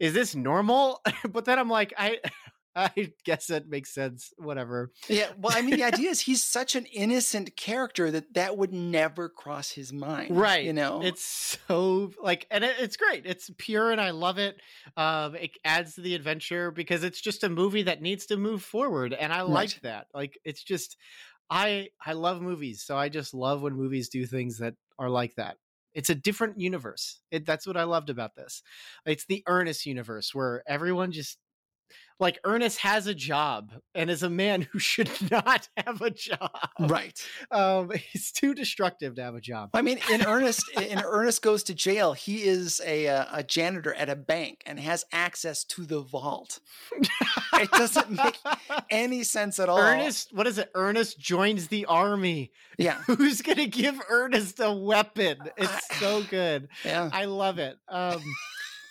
A: is this normal? <laughs> but then I'm like I I guess that makes sense. Whatever.
B: Yeah. Well, I mean, the idea is <laughs> he's such an innocent character that that would never cross his mind.
A: right
B: You know.
A: it's so like and it, it's great it's pure and i love it um it adds to the adventure because it's just a movie that needs to move forward and i like that like it's just i i love movies so i just love when movies do things that are like that it's a different universe it, that's what i loved about this it's the Ernest universe where everyone just like ernest has a job and is a man who should <laughs> not have a job
B: right.
A: um he's too destructive to have a job
B: I mean, in Ernest, <laughs> in Ernest goes to jail. He is a uh, a janitor at a bank and has access to the vault. It doesn't make <laughs> any sense at all.
A: Ernest, what is it? Ernest joins the army.
B: Yeah.
A: Who's gonna give Ernest a weapon? It's so good.
B: Yeah.
A: I love it. Um,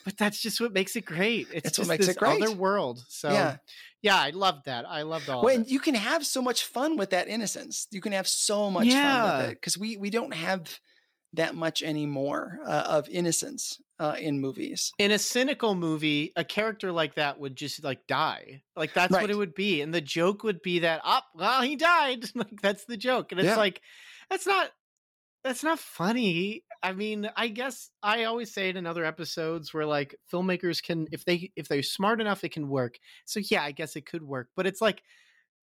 A: but that's just what makes it great. It's
B: That's what
A: just
B: makes
A: this
B: it great.
A: other world. So
B: Yeah.
A: yeah, I loved that. I loved all
B: Well, you can have so much fun with that innocence. You can have so much fun with it because we we don't have that much anymore uh, of innocence uh, in movies.
A: In a cynical movie, a character like that would just like die. Like that's what it would be. And the joke would be that, oh, well, he died. <laughs> like that's the joke. And it's
B: Yeah.
A: like, that's not that's not funny. I mean, I guess I always say it in other episodes where like filmmakers can if they if they're smart enough, it can work. So yeah, I guess it could work. But it's like,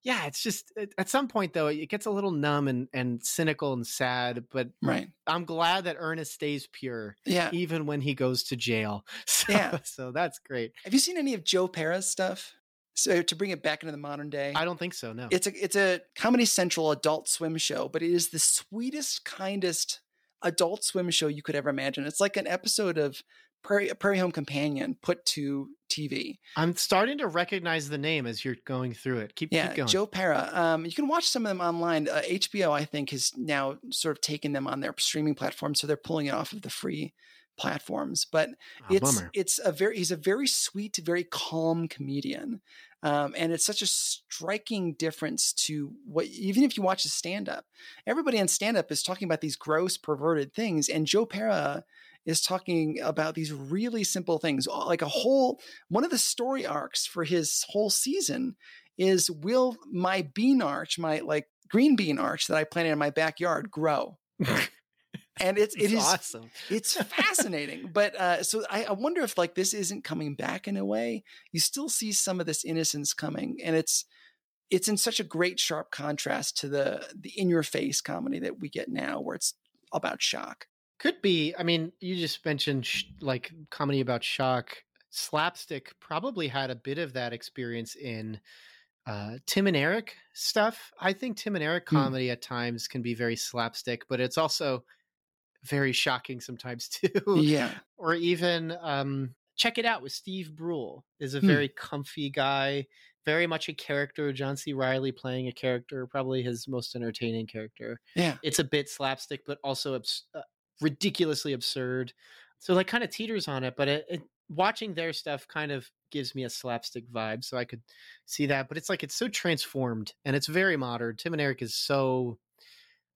A: yeah, it's just at- at some point though, it gets a little numb and and cynical and sad. But
B: Right.
A: I'm glad that Ernest stays pure
B: Yeah.
A: even when he goes to jail. <laughs> So,
B: Yeah.
A: so that's great.
B: Have you seen any of Joe Pera's stuff? So to bring it back into the modern day,
A: I don't think so. No,
B: it's a it's a Comedy Central Adult Swim show, but it is the sweetest, kindest Adult Swim show you could ever imagine. It's like an episode of Prairie, Prairie Home Companion put to TV.
A: I'm starting to recognize the name as you're going through it. Keep,
B: yeah,
A: keep going.
B: Joe Pera. Um, you can watch some of them online. Uh, HBO, I think, has now sort of taken them on their streaming platform, so they're pulling it off of the free platforms. But
A: Oh,
B: it's
A: bummer.
B: it's a very he's a very sweet, very calm comedian, um, and it's such a striking difference to what even if you watch a stand up, everybody on stand up is talking about these gross, perverted things, and Joe Pera is talking about these really simple things. Like a whole one of the story arcs for his whole season is will my bean arch my like green bean arch that i planted in my backyard grow <laughs> and it's it
A: It's awesome.
B: it's <laughs> fascinating but uh so I, I wonder if like this isn't coming back in a way you still see some of this innocence coming and it's it's in such a great sharp contrast to the the in your face comedy that we get now where it's about shock
A: Could be. I mean, you just mentioned sh- like comedy about shock. Slapstick probably had a bit of that experience in uh, Tim and Eric stuff. I think Tim and Eric
B: Hmm.
A: comedy at times can be very slapstick, but it's also very shocking sometimes <laughs> too.
B: yeah
A: or even um, check it out with Steve Brule is a
B: Hmm.
A: very comfy guy, very much a character. John C. Reilly playing a character, probably his most entertaining character.
B: yeah
A: It's a bit slapstick, but also abs- uh, ridiculously absurd. So like kind of teeters on it, but it, it watching their stuff kind of gives me a slapstick vibe, so I could see that. But it's like it's so transformed and it's very modern. Tim and Eric is so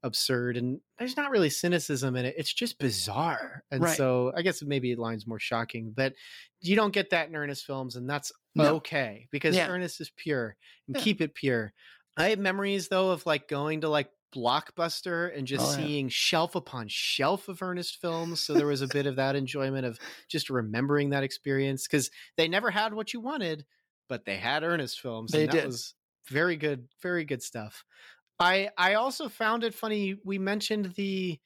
A: absurd and there's not really cynicism in it it's just bizarre and
B: Right.
A: so i guess maybe it line's more shocking but you don't get that in ernest films and that's
B: No.
A: okay because
B: Yeah.
A: ernest is pure and
B: Yeah.
A: keep it pure i have memories though of like going to like blockbuster and just
B: Oh, yeah.
A: seeing shelf upon shelf of ernest films so there was a bit of that enjoyment of just remembering that experience because they never had what you wanted but they had ernest films
B: They
A: and that
B: did.
A: was very good very good stuff I I also found it funny. We mentioned the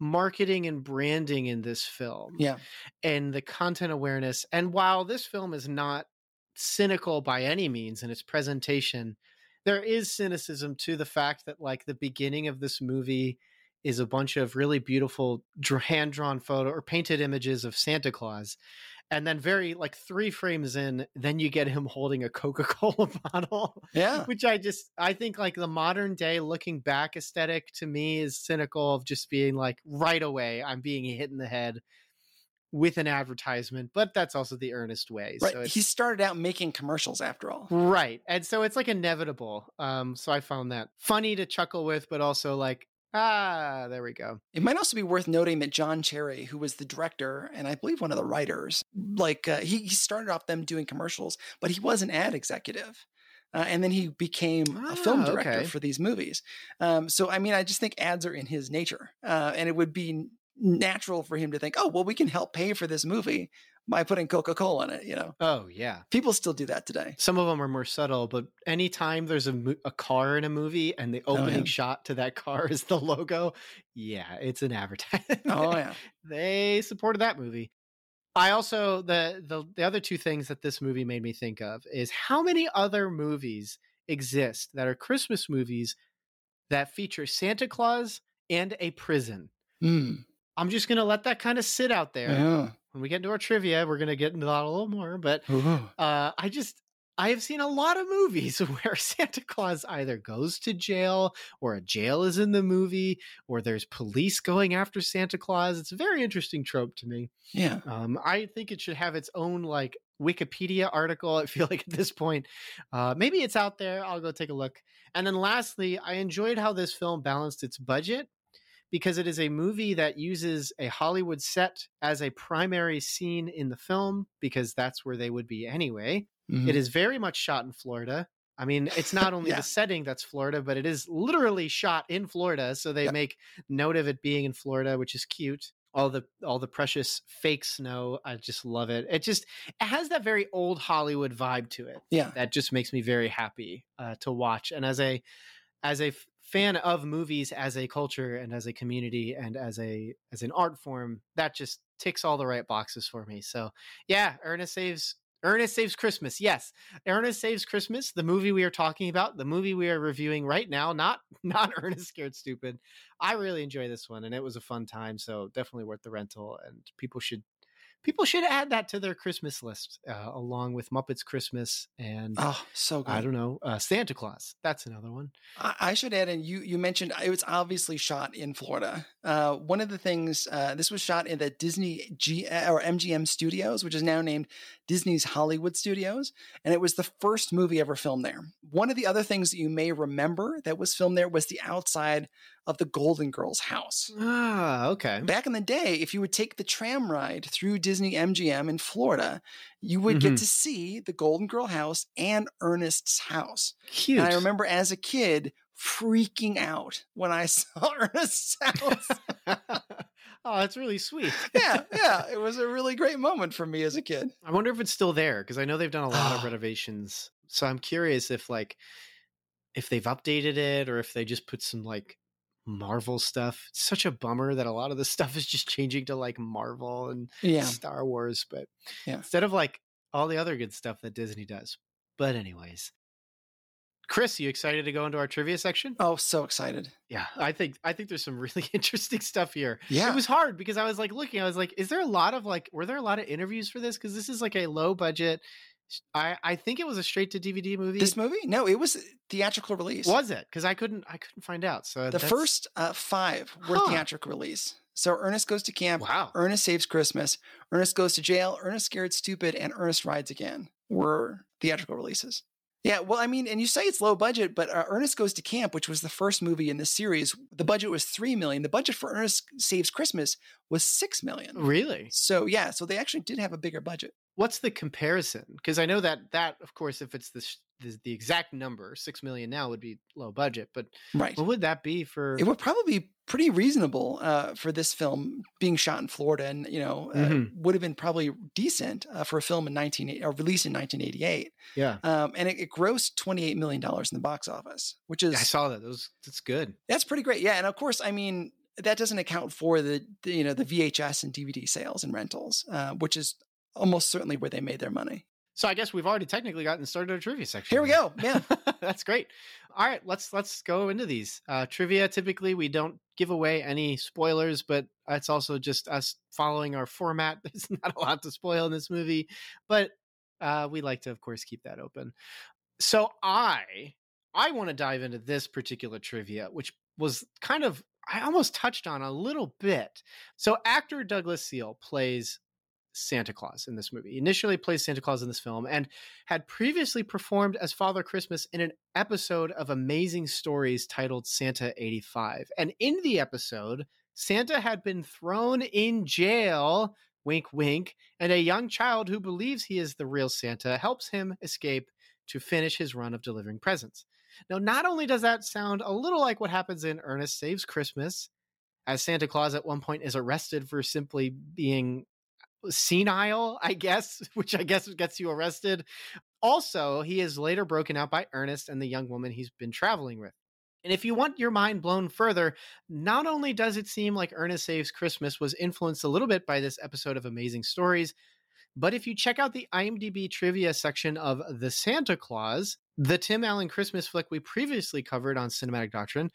A: marketing and branding in this film
B: yeah
A: and the content awareness. And while this film is not cynical by any means in its presentation, there is cynicism to the fact that like the beginning of this movie is a bunch of really beautiful hand drawn photo or painted images of Santa Claus. And then very like three frames in, then you get him holding a Coca-Cola <laughs> bottle
B: yeah
A: which I just I think like the modern day looking back aesthetic to me is cynical of just being like right away I'm being hit in the head with an advertisement, but that's also the Ernest way.
B: right
A: So
B: he started out making commercials after all
A: right. And so it's like inevitable. Um so I found that funny to chuckle with, but also like ah, there we go.
B: It might also be worth noting that John Cherry, who was the director and I believe one of the writers, like uh, he, he started off them doing commercials, but he was an ad executive. Uh, and then he became a film
A: Ah,
B: director
A: okay.
B: for these movies. Um, so, I mean, I just think ads are in his nature. Uh, and it would be natural for him to think, oh, well, we can help pay for this movie by putting Coca Cola in it. You know,
A: Oh yeah.
B: people still do that today.
A: Some of them are more subtle, but anytime there's a, mo- a car in a movie and the
B: Oh,
A: opening
B: yeah.
A: shot to that car <laughs> is the logo, yeah, it's an advertisement.
B: Oh, <laughs> yeah.
A: they supported that movie. I also the, the the other two things that this movie made me think of is how many other movies exist that are Christmas movies that feature Santa Claus and a prison.
B: Mm.
A: I'm just gonna let that kind of sit out there.
B: Yeah.
A: When we get into our trivia, we're gonna get into that a little more. But uh, I just I have seen a lot of movies <laughs> where Santa Claus either goes to jail or a jail is in the movie or there's police going after Santa Claus. It's a very interesting trope to me.
B: Yeah.
A: Um, I think it should have its own like Wikipedia article. <laughs> I feel like at this point, uh, maybe it's out there. I'll go take a look. And then lastly, I enjoyed how this film balanced its budget because it is a movie that uses a Hollywood set as a primary scene in the film because that's where they would be anyway.
B: Mhm.
A: It is very much shot in Florida. I mean, it's not <laughs> only
B: Yeah.
A: the setting that's Florida, but it is literally shot in Florida. So they make note of it being in Florida, which is cute. All the all the precious fake snow, I just love it. It just it has that very old Hollywood vibe to it
B: Yeah.
A: that just makes me very happy uh, to watch. And as a as a fan of movies as a culture and as a community and as a as an art form, that just ticks all the right boxes for me. So yeah, Ernest saves Ernest Saves Christmas. Yes, Ernest Saves Christmas, the movie we are talking about, the movie we are reviewing right now, not <laughs> not Ernest Scared Stupid. I really enjoy this one and it was a fun time, so definitely worth the rental and people should people should add that to their Christmas list uh, along with Muppets Christmas and
B: Oh, so good.
A: I don't know, uh, Santa Claus. That's another one.
B: I I should add, and you you mentioned it was obviously shot in Florida. Uh, one of the things uh, this was shot in the Disney G or MGM Studios, which is now named Disney's Hollywood Studios, and it was the first movie ever filmed there. One of the other things that you may remember that was filmed there was the outside of the Golden Girls house.
A: Ah, okay.
B: Back in the day, if you would take the tram ride through Disney MGM in Florida, you would get
A: Mhm.
B: to see the Golden Girl house and Ernest's house.
A: Cute.
B: And I remember as a kid freaking out when I <laughs> saw Ernest's house. <laughs>
A: oh, that's really sweet. <laughs>
B: yeah, yeah. It was a really great moment for me as a kid.
A: I wonder if it's still there because I know they've done a lot of
B: Ah.
A: renovations. So I'm curious if like if they've updated it or if they just put some like Marvel stuff. It's such a bummer that a lot of the <laughs> stuff is just changing to like Marvel and
B: Yeah.
A: Star Wars, but
B: Yeah.
A: instead of like all the other good stuff that Disney does. But anyways. Chris, you excited to go into our trivia section?
B: Oh, so excited.
A: Yeah, I think I think there's some <laughs> really interesting stuff here.
B: Yeah.
A: It was hard because I was like looking, I was like, is there a lot of like were there a lot of interviews for this? Because this is like a low budget. I I think it was a straight to DVD movie.
B: this movie? No, it was theatrical release.
A: was it? Because I couldn't I couldn't find out. So
B: The
A: that's-
B: first uh, five were
A: Huh.
B: theatrical release. So Ernest Goes to Camp,
A: wow.
B: Ernest Saves Christmas, Ernest Goes to Jail, Ernest Scared Stupid, and Ernest Rides Again were theatrical releases. Yeah, well, I mean, and you say it's low budget, but uh, Ernest Goes to Camp, which was the first movie in this series, the budget was three million. The budget for Ernest Saves Christmas was six million.
A: Really?
B: So yeah, so they actually did have a bigger budget.
A: What's the comparison? Because I know that that of course, if it's the, the the exact number, six million now would be low budget. But
B: Right.
A: what would that be for?
B: It would probably be pretty reasonable uh, for this film being shot in Florida, and you know, uh,
A: Mhm.
B: would have been probably decent uh, for a film in nineteen or released in nineteen eighty eight.
A: yeah,
B: Um, and it, it grossed twenty eight million dollars in the box office, which is
A: I saw that. That was that's good.
B: that's pretty great. Yeah, and of course, I mean that doesn't account for the, the you know the VHS and DVD sales and rentals, uh, which is almost certainly where they made their money.
A: So I guess we've already technically gotten started our trivia section.
B: Here we go. Yeah. <laughs>
A: That's great. All right, let's let's go into these. Uh trivia typically we don't give away any spoilers, but it's also just us following our format. <laughs> There's not a lot to spoil in this movie, but uh we like to of course keep that open. So I I want to dive into this particular trivia which was kind of I almost touched on a little bit. So actor Douglas Seale plays Santa Claus in this movie. He initially plays Santa Claus in this film and had previously performed as Father Christmas in an episode of Amazing Stories titled Santa 85. And in the episode, Santa had been thrown in jail, wink, wink, and a young child who believes he is the real Santa helps him escape to finish his run of delivering presents. Now, not only does that sound a little like what happens in Ernest Saves Christmas, as Santa Claus at one point is arrested for simply being senile, I guess, <laughs> which I guess gets you arrested. Also, he is later broken out by Ernest and the young woman he's been traveling with. And if you want your mind blown further, not only does it seem like Ernest Saves Christmas was influenced a little bit by this episode of Amazing Stories, but if you check out the IMDb trivia section of The Santa Claus, the Tim Allen Christmas flick we previously covered on Cinematic Doctrine,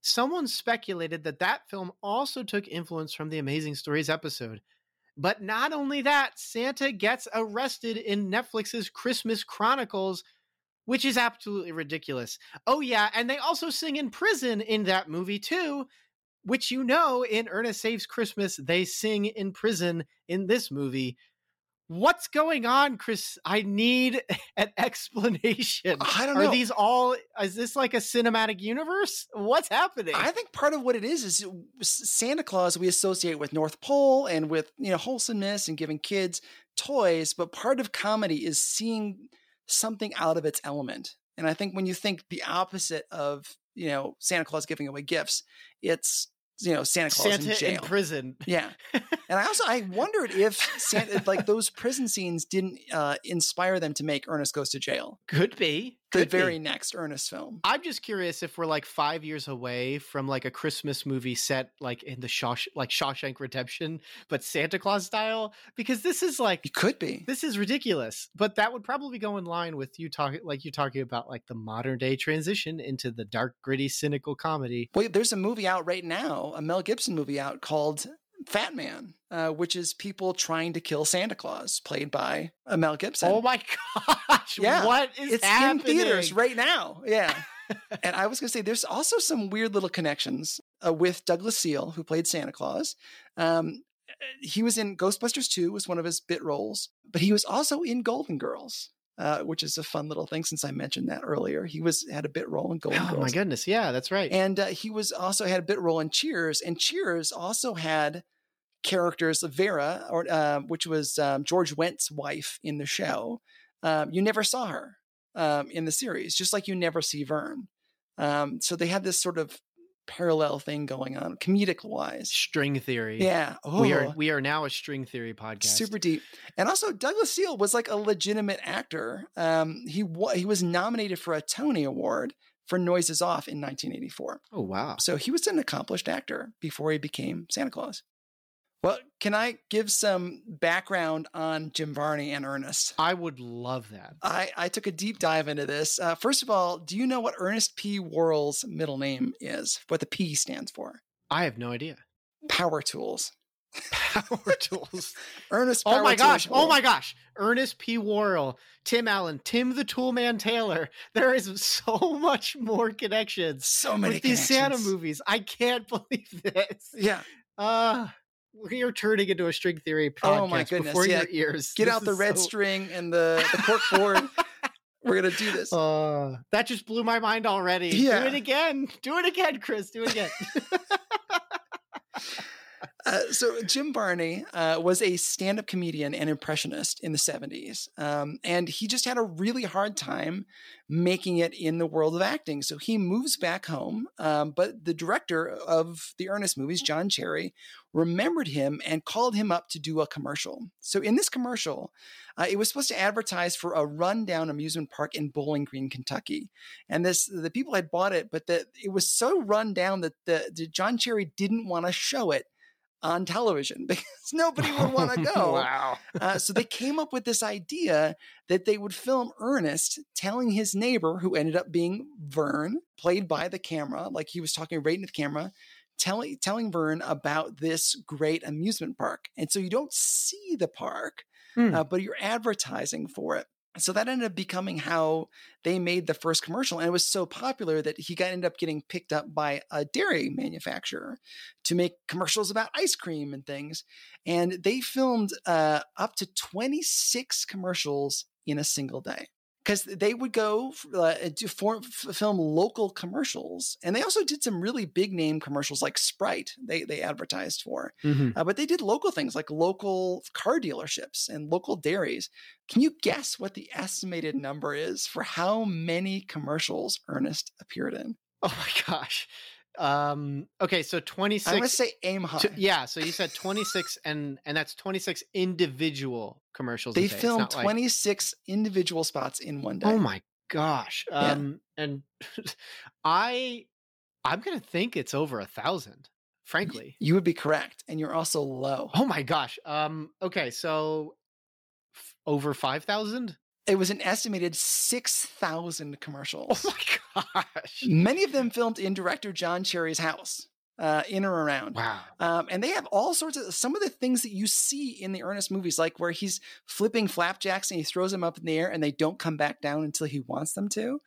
A: someone speculated that that film also took influence from the Amazing Stories episode. But not only that, Santa gets arrested in Netflix's Christmas Chronicles, which is absolutely ridiculous. Oh, yeah, and they also sing in prison in that movie, too, which you know in Ernest Saves Christmas, they sing in prison in this movie. What's going on, Chris? I need <laughs> an explanation.
B: I don't
A: Are
B: know.
A: these all, is this like a cinematic universe? What's happening?
B: I think part of what it is is Santa Claus we associate with North Pole and with you know wholesomeness and giving kids toys, but part of comedy is seeing something out of its element. And I think when you think the opposite of you know Santa Claus giving away gifts, it's you know Santa Claus
A: Santa
B: in jail.
A: in prison.
B: yeah, and I also I wondered if Santa, like those prison scenes didn't uh, inspire them to make Ernest Goes to Jail
A: Could be.
B: The
A: Could be.
B: very next Ernest film.
A: I'm just curious if we're like five years away from like a Christmas movie set like in the Shawsh- like Shawshank Redemption, but Santa Claus style, because this is like
B: You could be.
A: this is ridiculous. But that would probably go in line with you talking like you talking about like the modern day transition into the dark, gritty, cynical comedy.
B: Wait, there's a movie out right now, a Mel Gibson movie out called Fat Man, uh, which is people trying to kill Santa Claus, played by uh, Mel Gibson.
A: Oh my <laughs> gosh!
B: Yeah,
A: what is
B: it's
A: happening?
B: in theaters right now. Yeah. <laughs> and I was going to say, there's also some weird little connections uh, with Douglas Seale, who played Santa Claus. Um, he was in Ghostbusters 2, was one of his bit roles, but he was also in Golden Girls. Uh, which is a fun little thing since I mentioned that earlier. He was had a bit role in Golden
A: Oh
B: Girls.
A: my goodness! Yeah, that's right.
B: And uh, he was also had a bit role in Cheers, and Cheers also had characters of Vera, or uh, which was um, George Wendt's wife in the show. Um, you never saw her um, in the series, just like you never see Vern. Um, so they had this sort of parallel thing going on, comedic wise.
A: string theory.
B: Yeah,
A: we are
B: Oh,
A: we are now a string theory podcast.
B: super deep. And also, Douglas Seale was like a legitimate actor. Um, he wa- he was nominated for a Tony Award for Noises Off in 1984.
A: Oh wow!
B: So he was an accomplished actor before he became Santa Claus. Well, can I give some background on Jim Varney and Ernest?
A: I would love that.
B: I, I took a deep dive into this. Uh, first of all, do you know what Ernest P. Worrell's middle name is? What the P stands for?
A: I have no idea.
B: Power Tools.
A: Power tools. <laughs>
B: Ernest. Power
A: Oh my gosh! Oh my gosh! Ernest P. Worrell, Tim Allen, Tim the Toolman Taylor. There is so much more connections
B: So many
A: with these Santa movies. I can't <laughs> believe this.
B: Yeah.
A: Uh we are turning into a string theory podcast
B: Oh my goodness,
A: before
B: yeah.
A: your ears.
B: Get
A: This
B: out the red
A: so-
B: string and the, the cork board. We're gonna do this.
A: Uh, that just blew my mind already.
B: Yeah.
A: Do it again. Do it again, Chris. Do it again. <laughs>
B: Uh, so Jim Varney uh, was a stand-up comedian and impressionist in the 70s, um, and he just had a really hard time making it in the world of acting. So he moves back home, um, but the director of the Ernest movies, John Cherry, remembered him and called him up to do a commercial. So in this commercial, uh, it was supposed to advertise for a rundown amusement park in Bowling Green, Kentucky, and this the people had bought it, but that it was so run down that the, the John Cherry didn't want to show it on television <laughs> because nobody would <laughs> want to go.
A: wow.
B: Uh, so they came up with this idea that they would film Ernest telling his neighbor, who ended up being Vern, played by the camera, like he was talking right into the camera, telling telling Vern about this great amusement park. And so you don't see the park,
A: Hmm.
B: uh, but you're advertising for it. So that ended up becoming how they made the first commercial, and it was so popular that he got ended up getting picked up by a dairy manufacturer to make commercials about ice cream and things. And they filmed uh, up to 26 commercials in a single day because they would go uh, to form, film local commercials, and they also did some really big name commercials like Sprite. They they advertised for,
A: Mhm.
B: uh, but they did local things like local car dealerships and local dairies. Can you guess what the estimated number is for how many commercials Ernest appeared in?
A: Oh my gosh. Um. Okay. So twenty
B: I'm gonna say aim high.
A: yeah. So you said twenty six, and and that's twenty six individual commercials. a
B: they
A: day.
B: Filmed
A: not like-
B: 26 individual spots in one day.
A: Oh my gosh.
B: Yeah.
A: Um. And <laughs> I, I'm gonna think it's over a thousand. Frankly.
B: You would be correct, and you're also low.
A: Oh my gosh. Um. Okay. So f- over five thousand.
B: It was an estimated 6,000 commercials.
A: Oh my gosh.
B: Many of them filmed in director John Cherry's house, uh, in or around.
A: Wow.
B: Um, and they have all sorts of some of the things that you see in the Ernest movies, like where he's flipping flapjacks and he throws them up in the air and they don't come back down until he wants them to.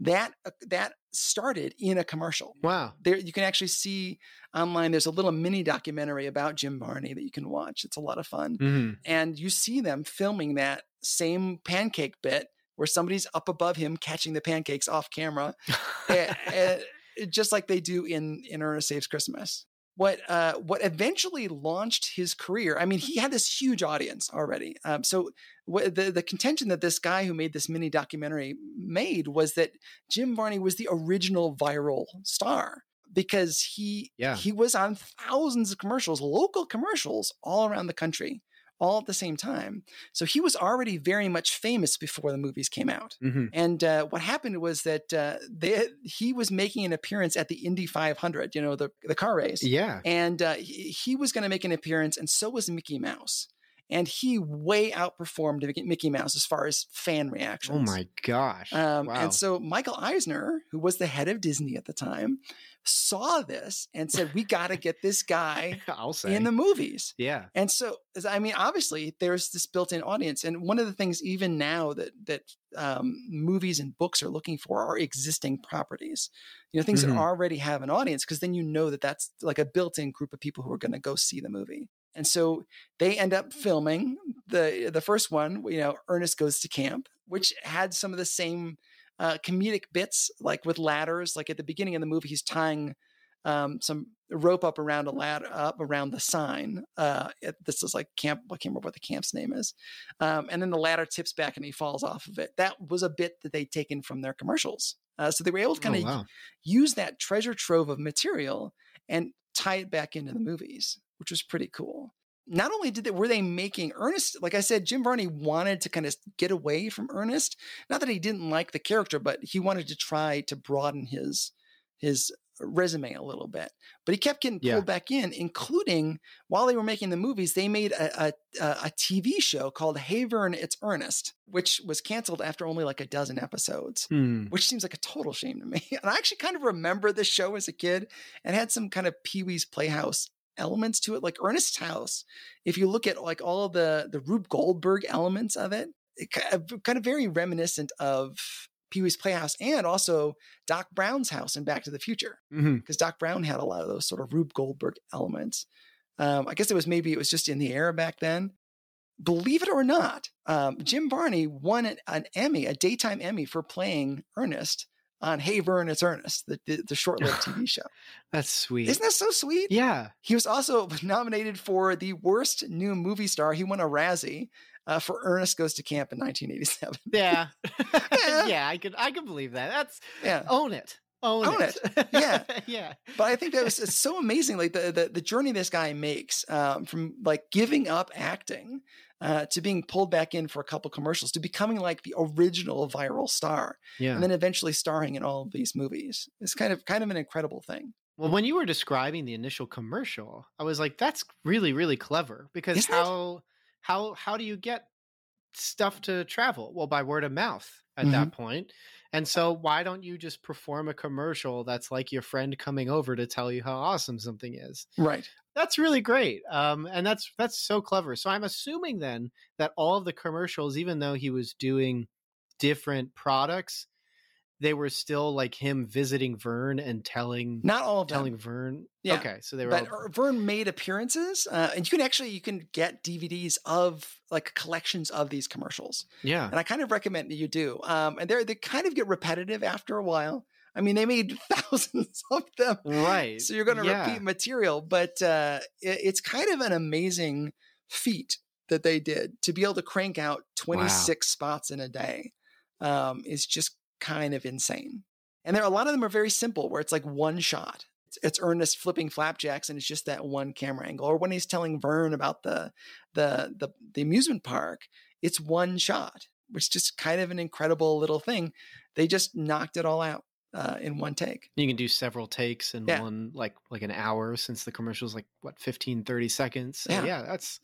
B: That uh, that started in a commercial.
A: Wow.
B: There, you can actually see online. There's a little mini documentary about Jim Varney that you can watch. It's a lot of fun,
A: hmm
B: and you see them filming that same pancake bit where somebody's up above him catching the pancakes off camera, <laughs> eh, eh, just like they do in in Ernest Saves Christmas. What uh, what eventually launched his career? I mean, he had this huge audience already. Um, so what, the the contention that this guy who made this mini documentary made was that Jim Varney was the original viral star because he
A: Yeah.
B: he was on thousands of commercials, local commercials all around the country all at the same time. So he was already very much famous before the movies came out.
A: hmm
B: And uh, what happened was that uh, they, he was making an appearance at the Indy 500, you know, the, the car race.
A: Yeah.
B: And uh, he, he was going to make an appearance, and so was Mickey Mouse. And he way outperformed Mickey- Mickey Mouse as far as fan reactions.
A: Oh my gosh.
B: Um,
A: wow.
B: And so Michael Eisner, who was the head of Disney at the time, saw this and said, "We got to get this guy <laughs> in the movies."
A: yeah.
B: And so, I mean, obviously, there's this built-in audience, and one of the things, even now, that that um, movies and books are looking for are existing properties. You know, things
A: Mhm.
B: that already have an audience, because then you know that that's like a built-in group of people who are going to go see the movie. And so they end up filming the the first one. You know, Ernest goes to camp, which had some of the same uh, comedic bits, like with ladders. Like at the beginning of the movie, he's tying um, some rope up around a ladder up around the sign. Uh, it, this is like camp. I can't remember what the camp's name is. Um, and then the ladder tips back and he falls off of it. That was a bit that they'd taken from their commercials. Uh, so they were able to kind
A: oh,
B: of
A: wow.
B: use that treasure trove of material and tie it back into the movies, which was pretty cool. Not only did they were they making Ernest, like I said, Jim Varney wanted to kind of get away from Ernest. Not that he didn't like the character, but he wanted to try to broaden his his resume a little bit. But he kept getting pulled
A: Yeah.
B: back in, including while they were making the movies, they made a, a, a TV show called Hey Vern, It's Ernest, which was canceled after only like a dozen episodes
A: Hmm.
B: which seems like a total shame to me. <laughs> And I actually kind of remember this show as a kid and had some kind of Pee Wee's Playhouse elements to it, like Ernest's House. If you look at like all of the the Rube Goldberg elements of it, it uh, kind of very reminiscent of Pee Wee's Playhouse and also Doc Brown's house in Back to the Future because Doc Brown had a lot of those sort of Rube Goldberg elements. Um, I guess it was maybe it was just in the air back then. Believe it or not, um, Jim Varney won an, an Emmy, a daytime Emmy for playing Ernest on Hey Vern, It's Ernest, the, the, the short-lived TV <laughs> show.
A: That's sweet.
B: Isn't that so sweet?
A: yeah.
B: He was also <laughs> nominated for the worst new movie star. He won a Razzie uh, for Ernest Goes to Camp in 1987.
A: Yeah.
B: Yeah. <laughs>
A: yeah. I could. I could believe that. That's
B: Yeah.
A: own it. Own,
B: Own
A: it.
B: Yeah.
A: yeah.
B: but I think that was it's so amazing, like the the, the journey this guy makes um, from like giving up acting uh, to being pulled back in for a couple commercials to becoming like the original viral star,
A: Yeah.
B: and then eventually starring in all of these movies. It's kind of kind of an incredible thing.
A: Well, when you were describing the initial commercial, I was like, "That's really, really clever." Because
B: Isn't it?
A: how how how do you get stuff to travel? Well, by word of mouth at
B: Mm-hmm.
A: that point. And so, why don't you just perform a commercial that's like your friend coming over to tell you how awesome something is?
B: Right.
A: That's really great, um, and that's that's so clever. So I'm assuming then that all of the commercials, even though he was doing different products, they were still like him visiting Vern and telling
B: Not all of them.
A: telling Vern.
B: Yeah,
A: Okay, so they were.
B: but
A: all,
B: Er- Vern made appearances, uh, and you can actually you can get DVDs of like collections of these commercials.
A: yeah,
B: and I kind of recommend that you do. Um, and they they kind of get repetitive after a while. I mean, they made <laughs> thousands of them,
A: right.
B: so you're going to
A: yeah.
B: repeat material. But uh, it, it's kind of an amazing feat that they did to be able to crank out 26 spots in a day. Um, is just kind of insane. And there a lot of them are very simple, where it's like one shot. It's, it's Ernest flipping flapjacks, and it's just that one camera angle. Or when he's telling Vern about the the the, the amusement park, it's one shot, which is just kind of an incredible little thing. They just knocked it all out uh, in one take.
A: You can do several takes in
B: Yeah.
A: one like like an hour since the commercial's like what 15 30 seconds. So,
B: Yeah.
A: yeah, that's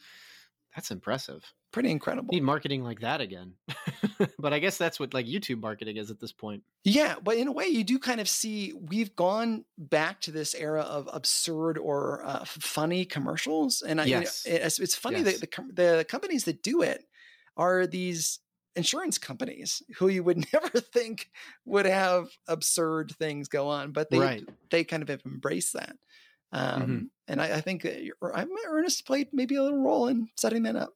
A: that's impressive.
B: Pretty incredible.
A: Need marketing like that again. <laughs> but I guess that's what like YouTube marketing is at this point.
B: Yeah, but in a way, you do kind of see we've gone back to this era of absurd or uh, funny commercials, and I, you know,
A: Yes.
B: it's, it's funny
A: Yes.
B: that the the companies that do it are these insurance companies who you would <laughs> never think would have absurd things go on, but they
A: right.
B: they kind of have embraced that. Um,
A: Mhm.
B: And I, I think Ernest played maybe a little role in setting that up.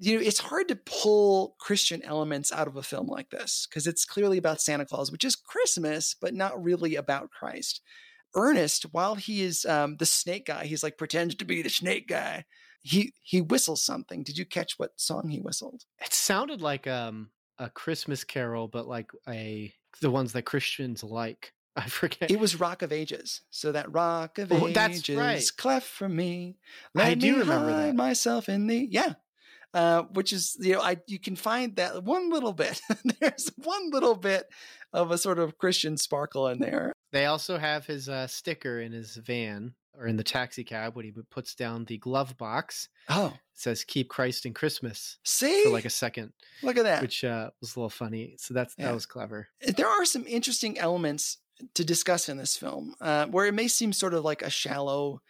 B: You know, it's hard to pull Christian elements out of a film like this because it's clearly about Santa Claus, which is Christmas, but not really about Christ. Ernest, while he is um, the snake guy, he's like pretends to be the snake guy. He he whistles something. Did you catch what song he whistled?
A: It sounded like um a Christmas carol, but like a the ones that Christians like. <laughs> I forget.
B: It was Rock of Ages. So that Rock of
A: Oh, that's
B: Ages,
A: right.
B: cleft for me.
A: I do
B: me
A: remember
B: hide
A: that.
B: myself in the yeah. uh, which is you know I you can find that one little bit. <laughs> There's one little bit of a sort of Christian sparkle in there.
A: They also have his uh, sticker in his van or in the taxi cab when he puts down the glove box.
B: Oh,
A: it says "Keep Christ in Christmas."
B: See,
A: for like a second.
B: Look at that,
A: which uh, was a little funny. So that's yeah. that was clever.
B: There are some interesting elements to discuss in this film, uh, where it may seem sort of like a shallow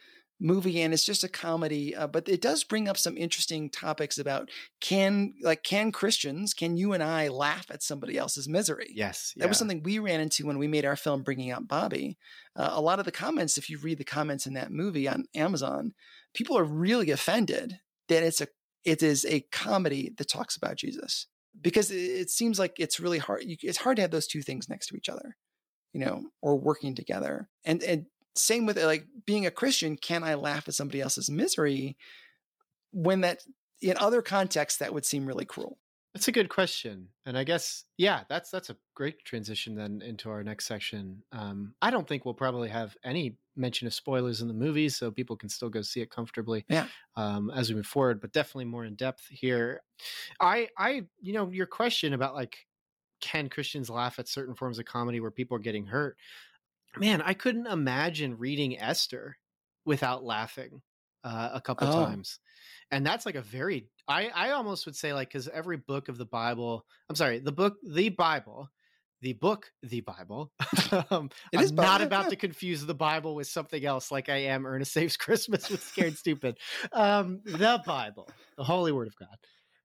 B: movie and it's just a comedy uh, but it does bring up some interesting topics about can like can christians can you and i laugh at somebody else's misery
A: yes
B: yeah. that was something we ran into when we made our film bringing out bobby uh, a lot of the comments if you read the comments in that movie on amazon people are really offended that it's a it is a comedy that talks about jesus because it, seems like it's really hard it's hard to have those two things next to each other you know or working together and and same with like being a Christian, can I laugh at somebody else's misery when that in other contexts that would seem really cruel?
A: That's a good question, and I guess yeah, that's that's a great transition then into our next section. Um, I don't think we'll probably have any mention of spoilers in the movie, so people can still go see it comfortably.
B: Yeah.
A: Um, as we move forward, but definitely more in depth here. I I you know your question about like can Christians laugh at certain forms of comedy where people are getting hurt? Man, I couldn't imagine reading Esther without laughing uh, a couple oh. times. And that's like a very I I almost would say like cuz every book of the Bible, I'm sorry, the book the Bible, the book the Bible. <laughs> um, it is I'm not about to confuse the Bible with something else like I am Ernest <laughs> Saves Christmas with Scared Stupid. Um, the Bible, the holy word of God,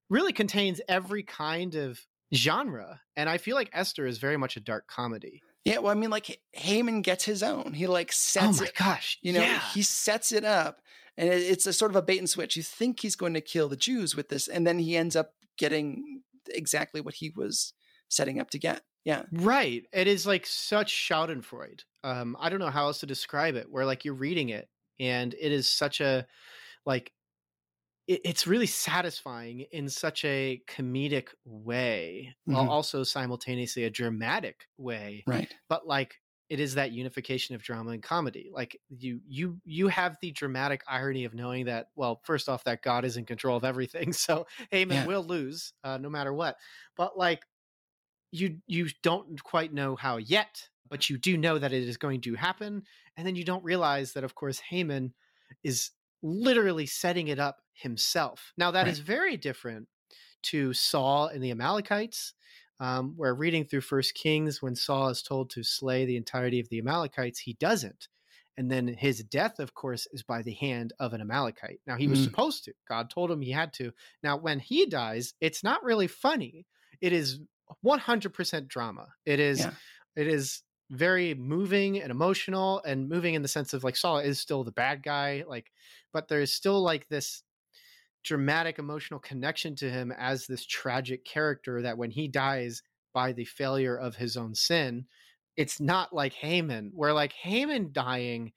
A: really contains every kind of genre and I feel like Esther is very much a dark comedy.
B: Yeah, well, I mean, like Haman gets his own. He like sets.
A: Oh my
B: it,
A: gosh!
B: You know,
A: yeah.
B: he sets it up, and it's a sort of a bait and switch. You think he's going to kill the Jews with this, and then he ends up getting exactly what he was setting up to get. Yeah,
A: right. It is like such Schadenfreude. Um, I don't know how else to describe it. Where like you're reading it, and it is such a like it, it's really satisfying in such a comedic way, mm-hmm. while also simultaneously a dramatic way.
B: Right.
A: But like it is that unification of drama and comedy. Like you you you have the dramatic irony of knowing that well, first off, that God is in control of everything, <laughs> so Haman yeah. will lose uh, no matter what. But like you you don't quite know how yet, but you do know that it is going to happen, and then you don't realize that of course Haman is literally setting it up himself. Now, that right. is very different to Saul and the Amalekites, um, where reading through First Kings, when Saul is told to slay the entirety of the Amalekites, he doesn't. And then his death, of course, is by the hand of an Amalekite. Now, he was mm. supposed to. God told him he had to. Now, when he dies, it's not really funny. It is 100% drama. It is, yeah. it is very moving and emotional and moving in the sense of like Saul is still the bad guy. Like, but there's still like this dramatic emotional connection to him as this tragic character that when he dies by the failure of his own sin, it's not like Haman, where like Haman dying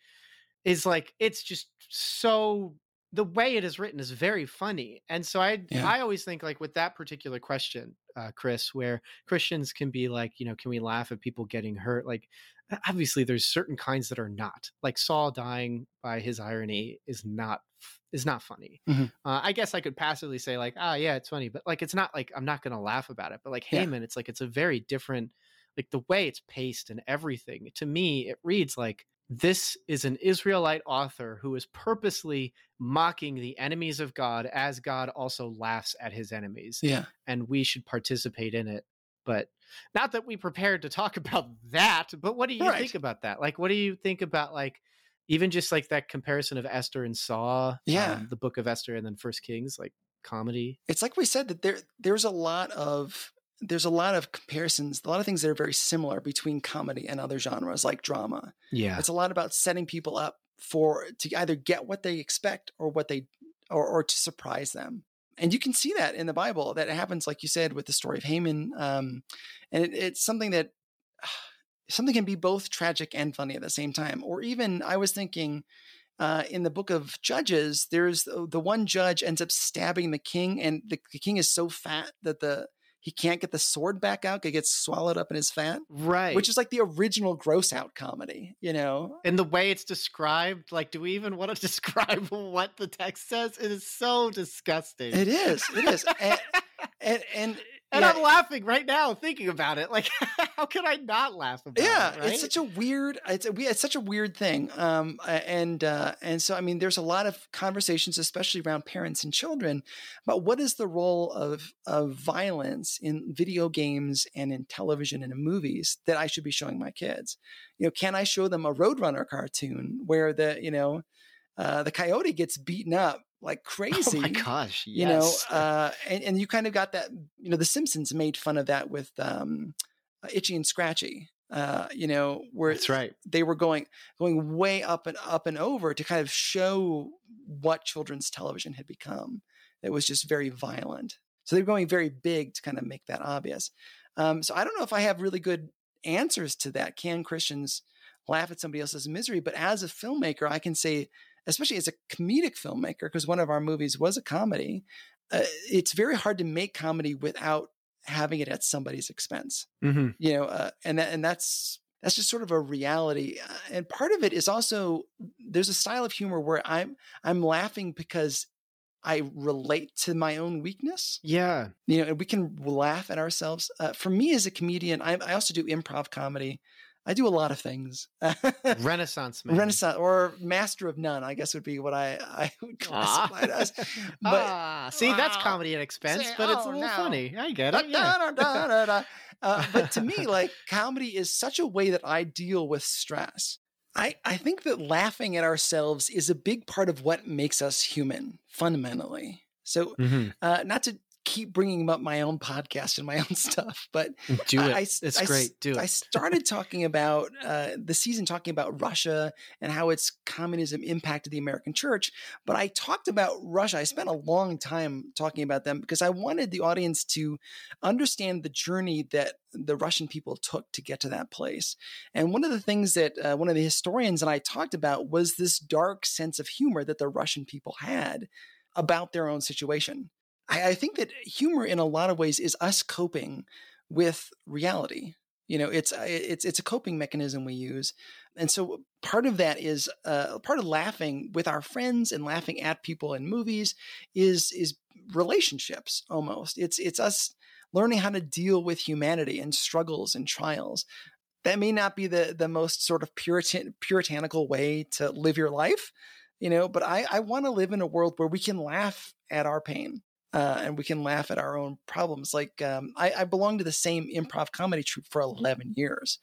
A: is like it's just so the way it is written is very funny. And so I yeah. I always think like with that particular question, uh, Chris, where Christians can be like, you know, can we laugh at people getting hurt? Like obviously there's certain kinds that are not. Like Saul dying by his irony is not is not funny. Mm-hmm. Uh, I guess I could passively say like, ah, yeah, it's funny, but like, it's not like I'm not going to laugh about it. But like Haman, yeah. it's like it's a very different, like the way it's paced and everything. To me, it reads like this is an Israelite author who is purposely mocking the enemies of God as God also laughs at his enemies.
B: Yeah,
A: and we should participate in it. But not that we prepared to talk <laughs> about that. But what do you right. think about that? Like, what do you think about like? even just like that comparison of Esther and Saul,
B: yeah,
A: um, the Book of Esther, and then First Kings, like comedy.
B: It's like we said that there there's a lot of there's a lot of comparisons, a lot of things that are very similar between comedy and other genres like drama.
A: Yeah,
B: it's a lot about setting people up for to either get what they expect or what they or, or to surprise them. And you can see that in the Bible that it happens, like you said, with the story of Haman. Um, and it, it's something that <sighs> something can be both tragic and funny at the same time. Or even I was thinking uh, in the book of Judges, there's the, the, one judge ends up stabbing the king, and the, the, king is so fat that the he can't get the sword back out, it gets swallowed up in his fat.
A: Right.
B: Which is like the original gross out comedy, you know?
A: And the way it's described, like, do we even want to <laughs> describe what the text says? It is so disgusting.
B: It is. It is. <laughs> and, and, and
A: and
B: yeah.
A: I'm laughing right now thinking about it. Like, <laughs> how could I not laugh about
B: yeah,
A: it? Right?
B: it's such a weird. It's a, it's such a weird thing. Um, and uh, and so I mean, there's a lot of conversations, especially around parents and children, about what is the role of of violence in video games and in television and in movies that I should be showing my kids. You know, can I show them a Roadrunner cartoon where the you know uh, the coyote gets beaten up like crazy. <laughs>
A: Oh my gosh! Yes.
B: You know, <laughs> uh, and and you kind of got that. You know, The Simpsons made fun of that with um, Itchy and Scratchy. Uh, you know, where
A: that's right.
B: They were going going way up and up and over to kind of show what children's television had become. It was just very violent. So they're going very big to kind of make that obvious. Um, so I don't know if I have really good answers to that. Can Christians laugh at somebody else's misery? But as a filmmaker, I can say especially as a comedic filmmaker, because one of our movies was a comedy, uh, it's very hard to make comedy without having it at somebody's expense.
A: Mm-hmm.
B: You know, uh, and that, and that's that's just sort of a reality. Uh, and part of it is also there's a style of humor where I'm I'm laughing because I relate to my own weakness.
A: Yeah,
B: you know, and we can laugh at ourselves. Uh, for me as a comedian, I, I also do improv comedy. I do a lot of things. <laughs>
A: Renaissance man.
B: Renaissance or master of none, I guess would be what I, I would <laughs> classify it as.
A: But ah, see, that's comedy at expense,
B: say,
A: but it's
B: oh,
A: a little
B: no.
A: funny. I get it. Yeah.
B: uh, but to me, <laughs> like comedy is such a way that I deal with stress. I, I think that laughing at ourselves is a big part of what makes us human fundamentally. So,
A: mm-hmm.
B: uh, not to keep bringing up my own podcast and my <laughs> own stuff, but
A: do it.
B: I,
A: it's
B: I,
A: great. Do it.
B: I started <laughs> talking about uh, the season, talking about Russia and how its communism impacted the American church. But I talked about Russia. I spent a long time talking about them because I wanted the audience to understand the journey that the Russian people took to get to that place. And one of the things that uh, one of the historians and I talked about was this dark sense of humor that the Russian people had about their own situation. I, I think that humor, in a lot of ways, is us coping with reality. You know, it's it's it's a coping mechanism we use, and so part of that is uh, part of laughing with our friends and laughing at people in movies is is relationships almost. It's it's us learning how to deal with humanity and struggles and trials. That may not be the the most sort of puritan puritanical way to live your life, you know, but I I want to live in a world where we can laugh at our pain uh, and we can laugh at our own problems. Like um, I, I belong to the same improv comedy troupe for eleven years,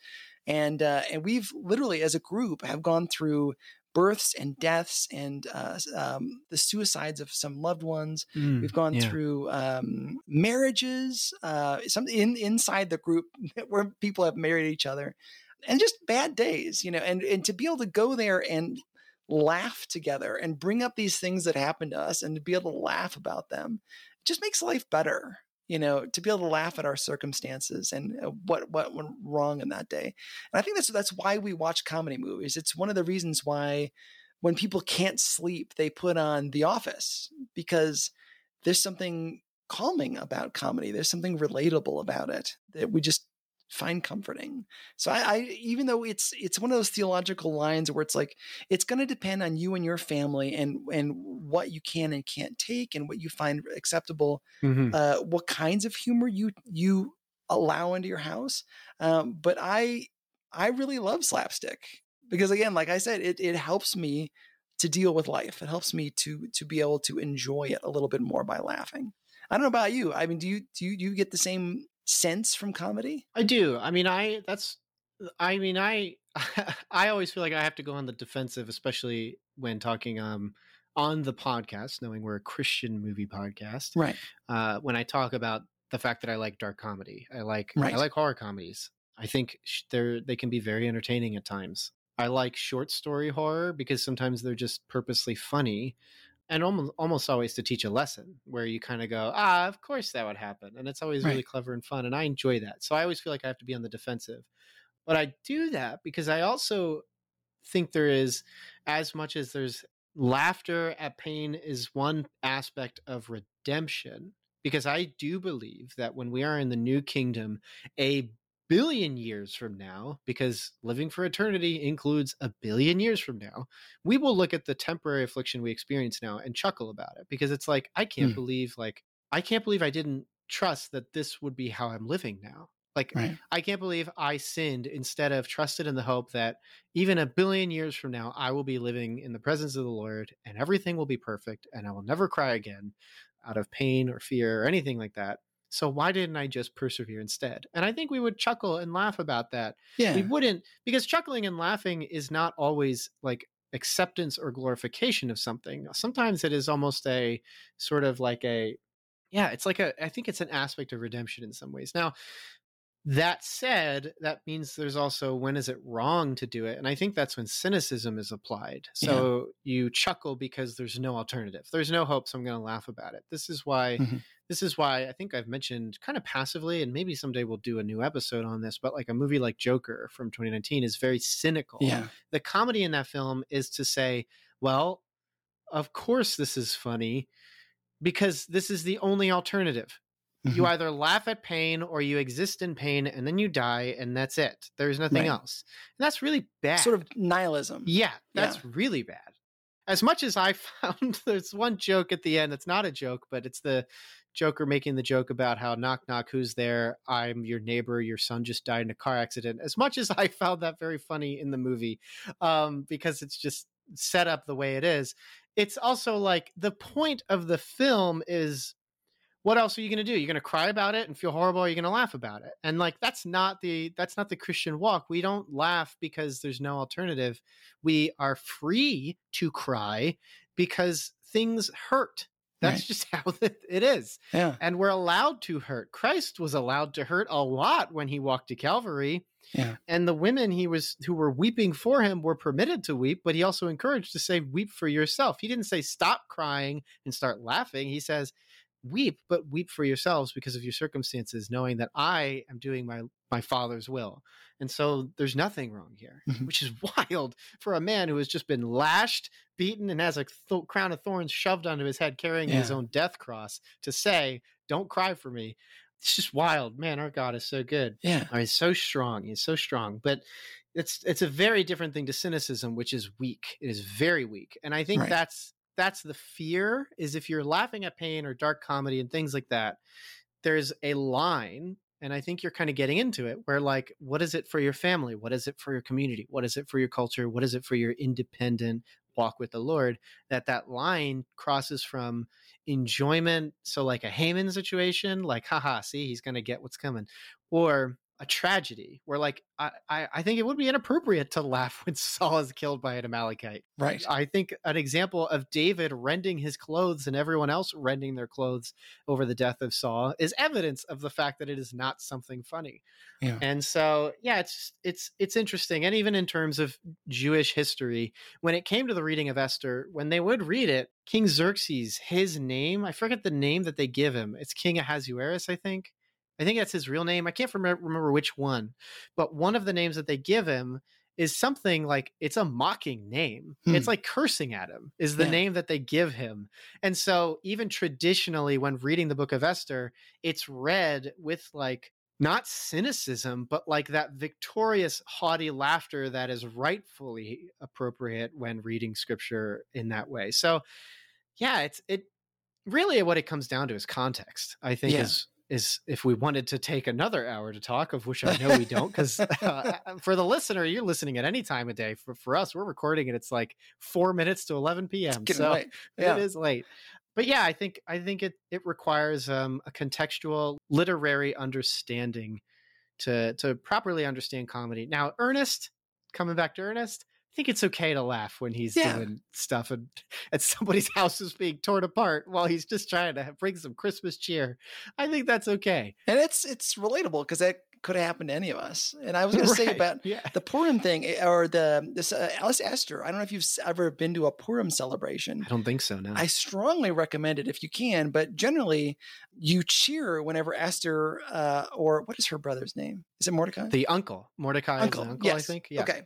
B: and uh, and we've literally as a group have gone through births and deaths and uh, um, the suicides of some loved ones.
A: Mm,
B: we've gone
A: yeah.
B: through um, marriages, uh, some in inside the group <laughs> where people have married each other, and just bad days, you know. And and to be able to go there and laugh together and bring up these things that happen to us and to be able to laugh about them it just makes life better you know to be able to laugh at our circumstances and uh, what what went wrong in that day. And i think that's that's why we watch comedy movies. It's one of the reasons why when people can't sleep they put on the office because there's something calming about comedy. There's something relatable about it that we just find comforting. So I, I, even though it's it's one of those theological lines where it's like it's going to depend on you and your family and and what you can and can't take and what you find acceptable,
A: mm-hmm.
B: uh, what kinds of humor you you allow into your house. Um, but I I really love slapstick because again, like I said, it it helps me to deal with life. It helps me to to be able to enjoy it a little bit more by laughing. I don't know about you. I mean, do you do you, do you get the same sense from comedy?
A: I do. I mean, I that's I mean, I <laughs> I always feel like I have to go on the defensive, especially when talking um on the podcast, knowing we're a Christian movie podcast.
B: Right.
A: Uh, when I talk about the fact that I like dark comedy, I like
B: right.
A: I like horror comedies. I think they're they can be very entertaining at times. I like short story horror because sometimes they're just purposely funny and almost almost always to teach a lesson where you kind of go ah of course that would happen and it's always
B: right.
A: really clever and fun and i enjoy that so i always feel like i have to be on the defensive but i do that because i also think there is as much as there's laughter at pain is one aspect of redemption because I do believe that when we are in the new kingdom, a billion years from now, because living for eternity includes a billion years from now, we will look at the temporary affliction we experience now and chuckle about it because it's like, I can't
B: Mm.
A: believe, like, I can't believe I didn't trust that this would be how I'm living now. Like,
B: Right.
A: I can't believe I sinned instead of trusted in the hope that even a billion years from now, I will be living in the presence of the Lord and everything will be perfect and I will never cry again out of pain or fear or anything like that. So why didn't I just persevere instead? And I think we would chuckle and laugh about that.
B: Yeah.
A: We wouldn't, because chuckling and laughing is not always like acceptance or glorification of something. Sometimes it is almost a sort of like a, yeah, it's like a, I think it's an aspect of redemption in some ways. Now, that said, that means there's also when is it wrong to do it? And I think that's when cynicism is applied. So you chuckle because there's no alternative. There's no hope, so I'm going to laugh about it. This is why
B: Mhm.
A: This is why I think I've mentioned kind of passively and maybe someday we'll do a new episode on this, but like a movie like Joker from 2019 is very cynical.
B: Yeah.
A: The comedy in that film is to say, well, of course this is funny because this is the only alternative you
B: Mhm.
A: either laugh at pain or you exist in pain and then you die and that's it there's nothing
B: Right.
A: else and that's really bad
B: Sort of nihilism.
A: yeah that's
B: Yeah.
A: really bad as much as i <laughs> found there's one joke at the end it's not a joke but it's the joker making the joke about how knock knock who's there? I'm your neighbor. Your son just died in a car accident. As much as <laughs> i found that very funny in the movie um, because it's just set up the way it is it's also like the point of the film is what else are you going to do? You're going to cry about it and feel horrible or you're going to laugh about it? And like that's not the that's not the christian walk. We don't laugh because there's no alternative. We are free to cry because things hurt that's
B: Right.
A: just <laughs> how it is
B: Yeah.
A: and we're allowed to hurt christ was allowed to hurt a lot when he walked to calvary
B: Yeah.
A: and the women he was who were weeping for him were permitted to weep but he also encouraged to say weep for yourself he didn't say stop crying and start laughing he says weep but weep for yourselves because of your circumstances knowing that i am doing my my father's will and so there's nothing wrong here
B: Mhm.
A: which is <laughs> wild for a man who has just been lashed beaten and has a th- crown of thorns shoved onto his head carrying his own death cross to say don't cry for me it's just wild man our god is so good
B: Yeah.
A: I mean, so strong. He's so strong, but it's it's a very different thing to cynicism, which is weak. It is very weak, and I think
B: Right.
A: that's that's the fear. Is if you're laughing at pain or dark comedy and things like that, there's a line, and I think you're kind of getting into it, where like, what is it for your family? What is it for your community? What is it for your culture? What is it for your independent walk with the Lord? That that line crosses from enjoyment so like a Haman situation like haha see he's gonna get what's coming or a tragedy where like I, I I think it would be inappropriate to laugh <laughs> when Saul is killed by an Amalekite.
B: Right.
A: I think an example of David rending his clothes and everyone else rending their clothes over the death of Saul is evidence of the fact that it is not something funny.
B: Yeah.
A: And so yeah, it's it's it's interesting. And even in terms of Jewish history, when it came to the reading of Esther, when they would read it, King Xerxes, his name, I forget the name that they give him. It's King Ahasuerus, I think. I think that's his real name. I can't remember, remember which one, but one of the names that they give him is something like it's a mocking name.
B: Hmm.
A: It's like cursing at him is the
B: Yeah.
A: name that they give him. And so even traditionally when reading the book of Esther, it's read with like not cynicism, but like that victorious haughty laughter that is rightfully appropriate when reading scripture in that way. So yeah, it's it really what it comes down to is context. I think
B: Yeah.
A: is is if we wanted to take another hour to talk, of which I know we don't, because <laughs> uh, for the listener, you're listening at any time of day. For for us, we're recording it. It's like four minutes to 11 p.m. So. <laughs>
B: Yeah.
A: it is late. But yeah, I think I think it it requires um, a contextual literary understanding to to properly understand comedy. Now, Ernest, coming back to Ernest, I think it's okay to laugh when he's
B: Yeah.
A: doing stuff and, <laughs> at somebody's <laughs> house is being torn apart while he's just trying to bring some Christmas cheer. I think that's okay.
B: And it's it's relatable because that could have happened to any of us. And I was <laughs> going to say about
A: yeah.
B: the Purim thing eh, or the this uh, Alice Esther. I don't know if you've ever been to a Purim celebration.
A: I don't think so. No.
B: I strongly recommend it if you can, but generally you cheer whenever Esther uh, or what is her brother's name? Is it Mordecai?
A: the uncle Mordecai
B: uncle.
A: is the uncle.
B: yes.
A: I think. Yeah.
B: Okay.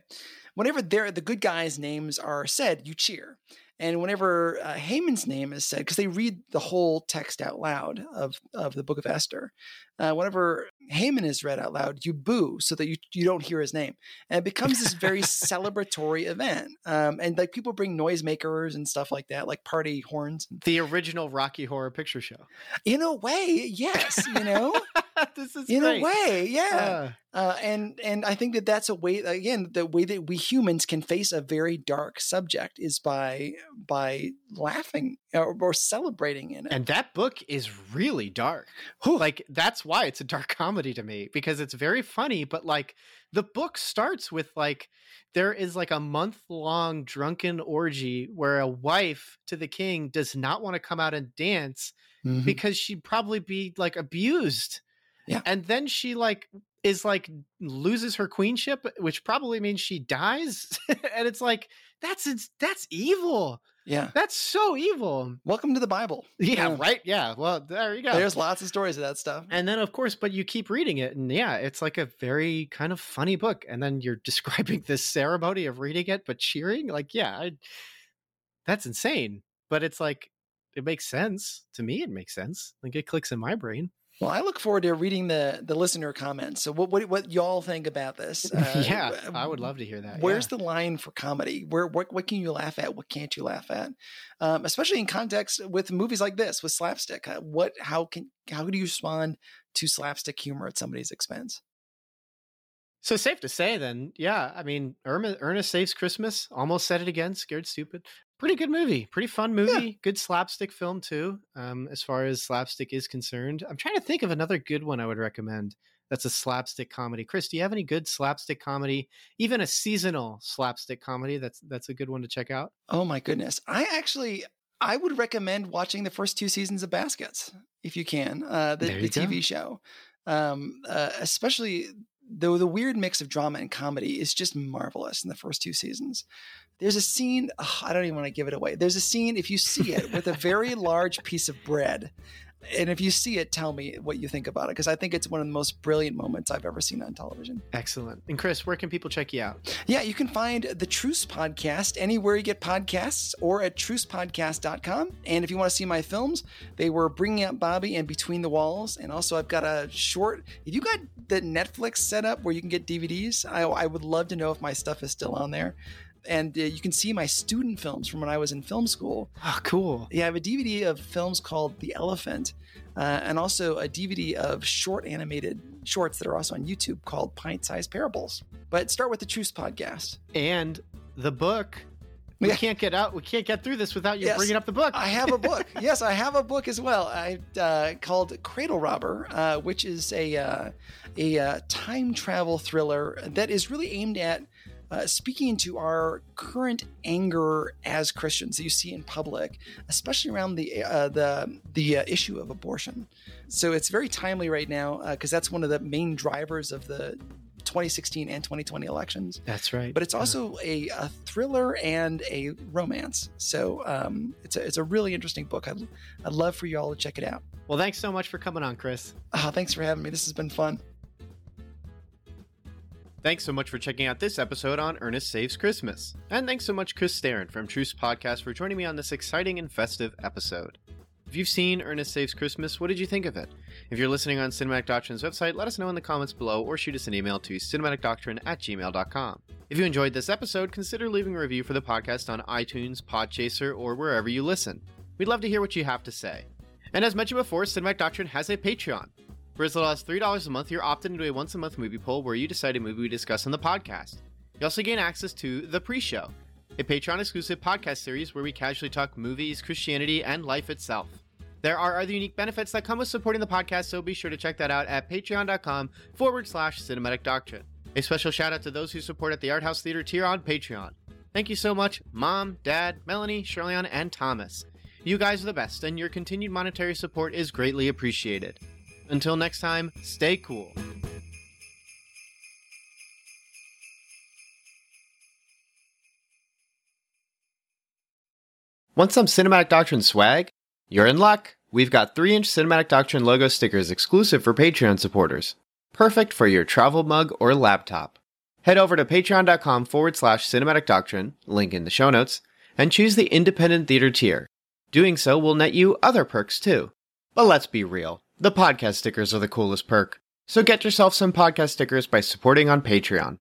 B: Whenever they're, the good guys' names are said, you cheer. And whenever uh, Haman's name is said, because they read the whole text out loud of, of the book of Esther, uh, whenever Haman is read out loud, you boo so that you, you don't hear his name. And it becomes this very celebratory event. Um, and like people bring noisemakers and stuff like that, like party horns.
A: The original Rocky Horror Picture Show.
B: In a way, yes, you know? <laughs>
A: this is
B: in
A: great.
B: a way, yeah.
A: Uh,
B: Uh, and and I think that that's a way again the way that we humans can face a very dark subject is by by laughing or, or celebrating in it.
A: and that book is really dark. Like that's why it's a dark <laughs> comedy to me because it's very funny, but like the book starts with like there is like a month long drunken orgy where a wife to the king does not want to come out and dance
B: Mhm.
A: because she'd probably be like abused.
B: Yeah.
A: And then she like is like loses her queenship, which probably means she dies. <laughs> and it's like that's it's, that's evil.
B: Yeah.
A: That's so evil.
B: Welcome to the Bible.
A: Yeah,
B: Yeah.
A: right. Yeah. Well, there you go.
B: There's lots of stories of that stuff.
A: and then of course, but you keep reading it, and yeah, it's like a very kind of funny book. And then you're <laughs> describing this ceremony of reading it, but cheering. Like, yeah, I, that's insane. But it's like it makes sense to me. It makes sense. Like it clicks in my brain.
B: Well, I look forward to reading the the listener comments. So what what, what y'all think about this? <laughs> Uh,
A: yeah, I would love to hear that.
B: Where's
A: yeah.
B: the line for comedy? Where what what can you laugh at? What can't you laugh at? Um, especially in context with movies like this with slapstick. Uh, What how can how do you respond to slapstick humor at somebody's expense?
A: So safe to say then, yeah. I mean, Irma, Ernest Saves Christmas. Almost said it again. Scared stupid. Pretty good movie. Pretty fun movie. Good slapstick film too. Um, as far as slapstick is concerned, I'm trying to think of another good one I would recommend. That's a slapstick comedy. Chris, do you have any good slapstick comedy? Even a seasonal slapstick comedy. That's that's a good one to check out.
B: Oh my goodness! I actually I would recommend watching the first two seasons of Baskets if you can. Uh, the
A: There
B: the. TV show, um, uh, especially though the weird mix of drama and comedy is just marvelous in the first two seasons. There's a scene ugh, I don't even want to give it away. There's a scene if you see it with a very <laughs> large piece of bread. And if you see it, tell me what you think about it because I think it's one of the most brilliant moments I've ever seen on television.
A: Excellent. And Chris, where can people check you out?
B: Yeah, you can find the Truce Podcast anywhere you get podcasts or at trucepodcast.com. And if you want to see my films, they were Bringing Up Bobby and Between the Walls. And also, I've got a short. If you got the Netflix set up where you can get DVDs, I, I would love to know if my stuff is still on there. And uh, you can see my student films from when I was in film school.
A: Oh, cool.
B: Yeah, I have a DVD of films called The Elephant, uh, and also a DVD of short animated shorts that are also on YouTube called Pint Sized Parables. But start with the Truce podcast.
A: And the book. We
B: Yeah.
A: can't get out. We can't get through this without you
B: Yes.
A: bringing up the book.
B: I have a book. <laughs> yes, I have a book as well. I uh, called Cradle Robber, uh, which is a uh, a uh, time travel thriller that is really aimed at uh, speaking to our current anger as Christians that you see in public, especially around the uh, the the uh, issue of abortion. So it's very timely right now because that's one of the main drivers of the 2016 and 2020 elections
A: That's right.
B: but it's also a, a thriller and a romance. So um, it's a it's a really interesting book. I'd, I'd love for you all to check it out.
A: well, thanks so much for coming on, Chris.
B: Ah, thanks for having me. This has been fun.
A: Thanks so much for checking out this episode on Ernest Saves Christmas. And thanks so much, Chris Staron from Truce Podcast, for joining me on this exciting and festive episode. If you've seen Ernest Saves Christmas, what did you think of it? If you're listening on Cinematic Doctrine's website, let us know in the comments below or shoot us an email to cinematicdoctrine at gmail.com. If you enjoyed this episode, consider leaving a review for the podcast on iTunes, Podchaser, or wherever you listen. We'd love to hear what you have to say. And as mentioned before, Cinematic Doctrine has a Patreon. For as little as $3 a month, you're opted into a once a month movie poll where you decide a movie we discuss on the podcast. You also gain access to The Pre Show, a Patreon exclusive podcast series where we casually talk movies, Christianity, and life itself. There are other unique benefits that come with supporting the podcast, so be sure to check that out at patreon.com forward slash cinematic doctrine. A special shout out to those who support at the Art House Theater tier on Patreon. Thank you so much, Mom, Dad, Melanie, Shirleyan, and Thomas. You guys are the best, and your continued monetary support is greatly appreciated. Until next time, stay cool. Want some Cinematic Doctrine swag? You're in luck! We've got 3 inch Cinematic Doctrine logo stickers exclusive for Patreon supporters. Perfect for your travel mug or laptop. Head over to patreon.com forward slash cinematic doctrine, link in the show notes, and choose the independent theater tier. Doing so will net you other perks too. But let's be real, the podcast stickers are the coolest perk. So get yourself some podcast stickers by supporting on Patreon.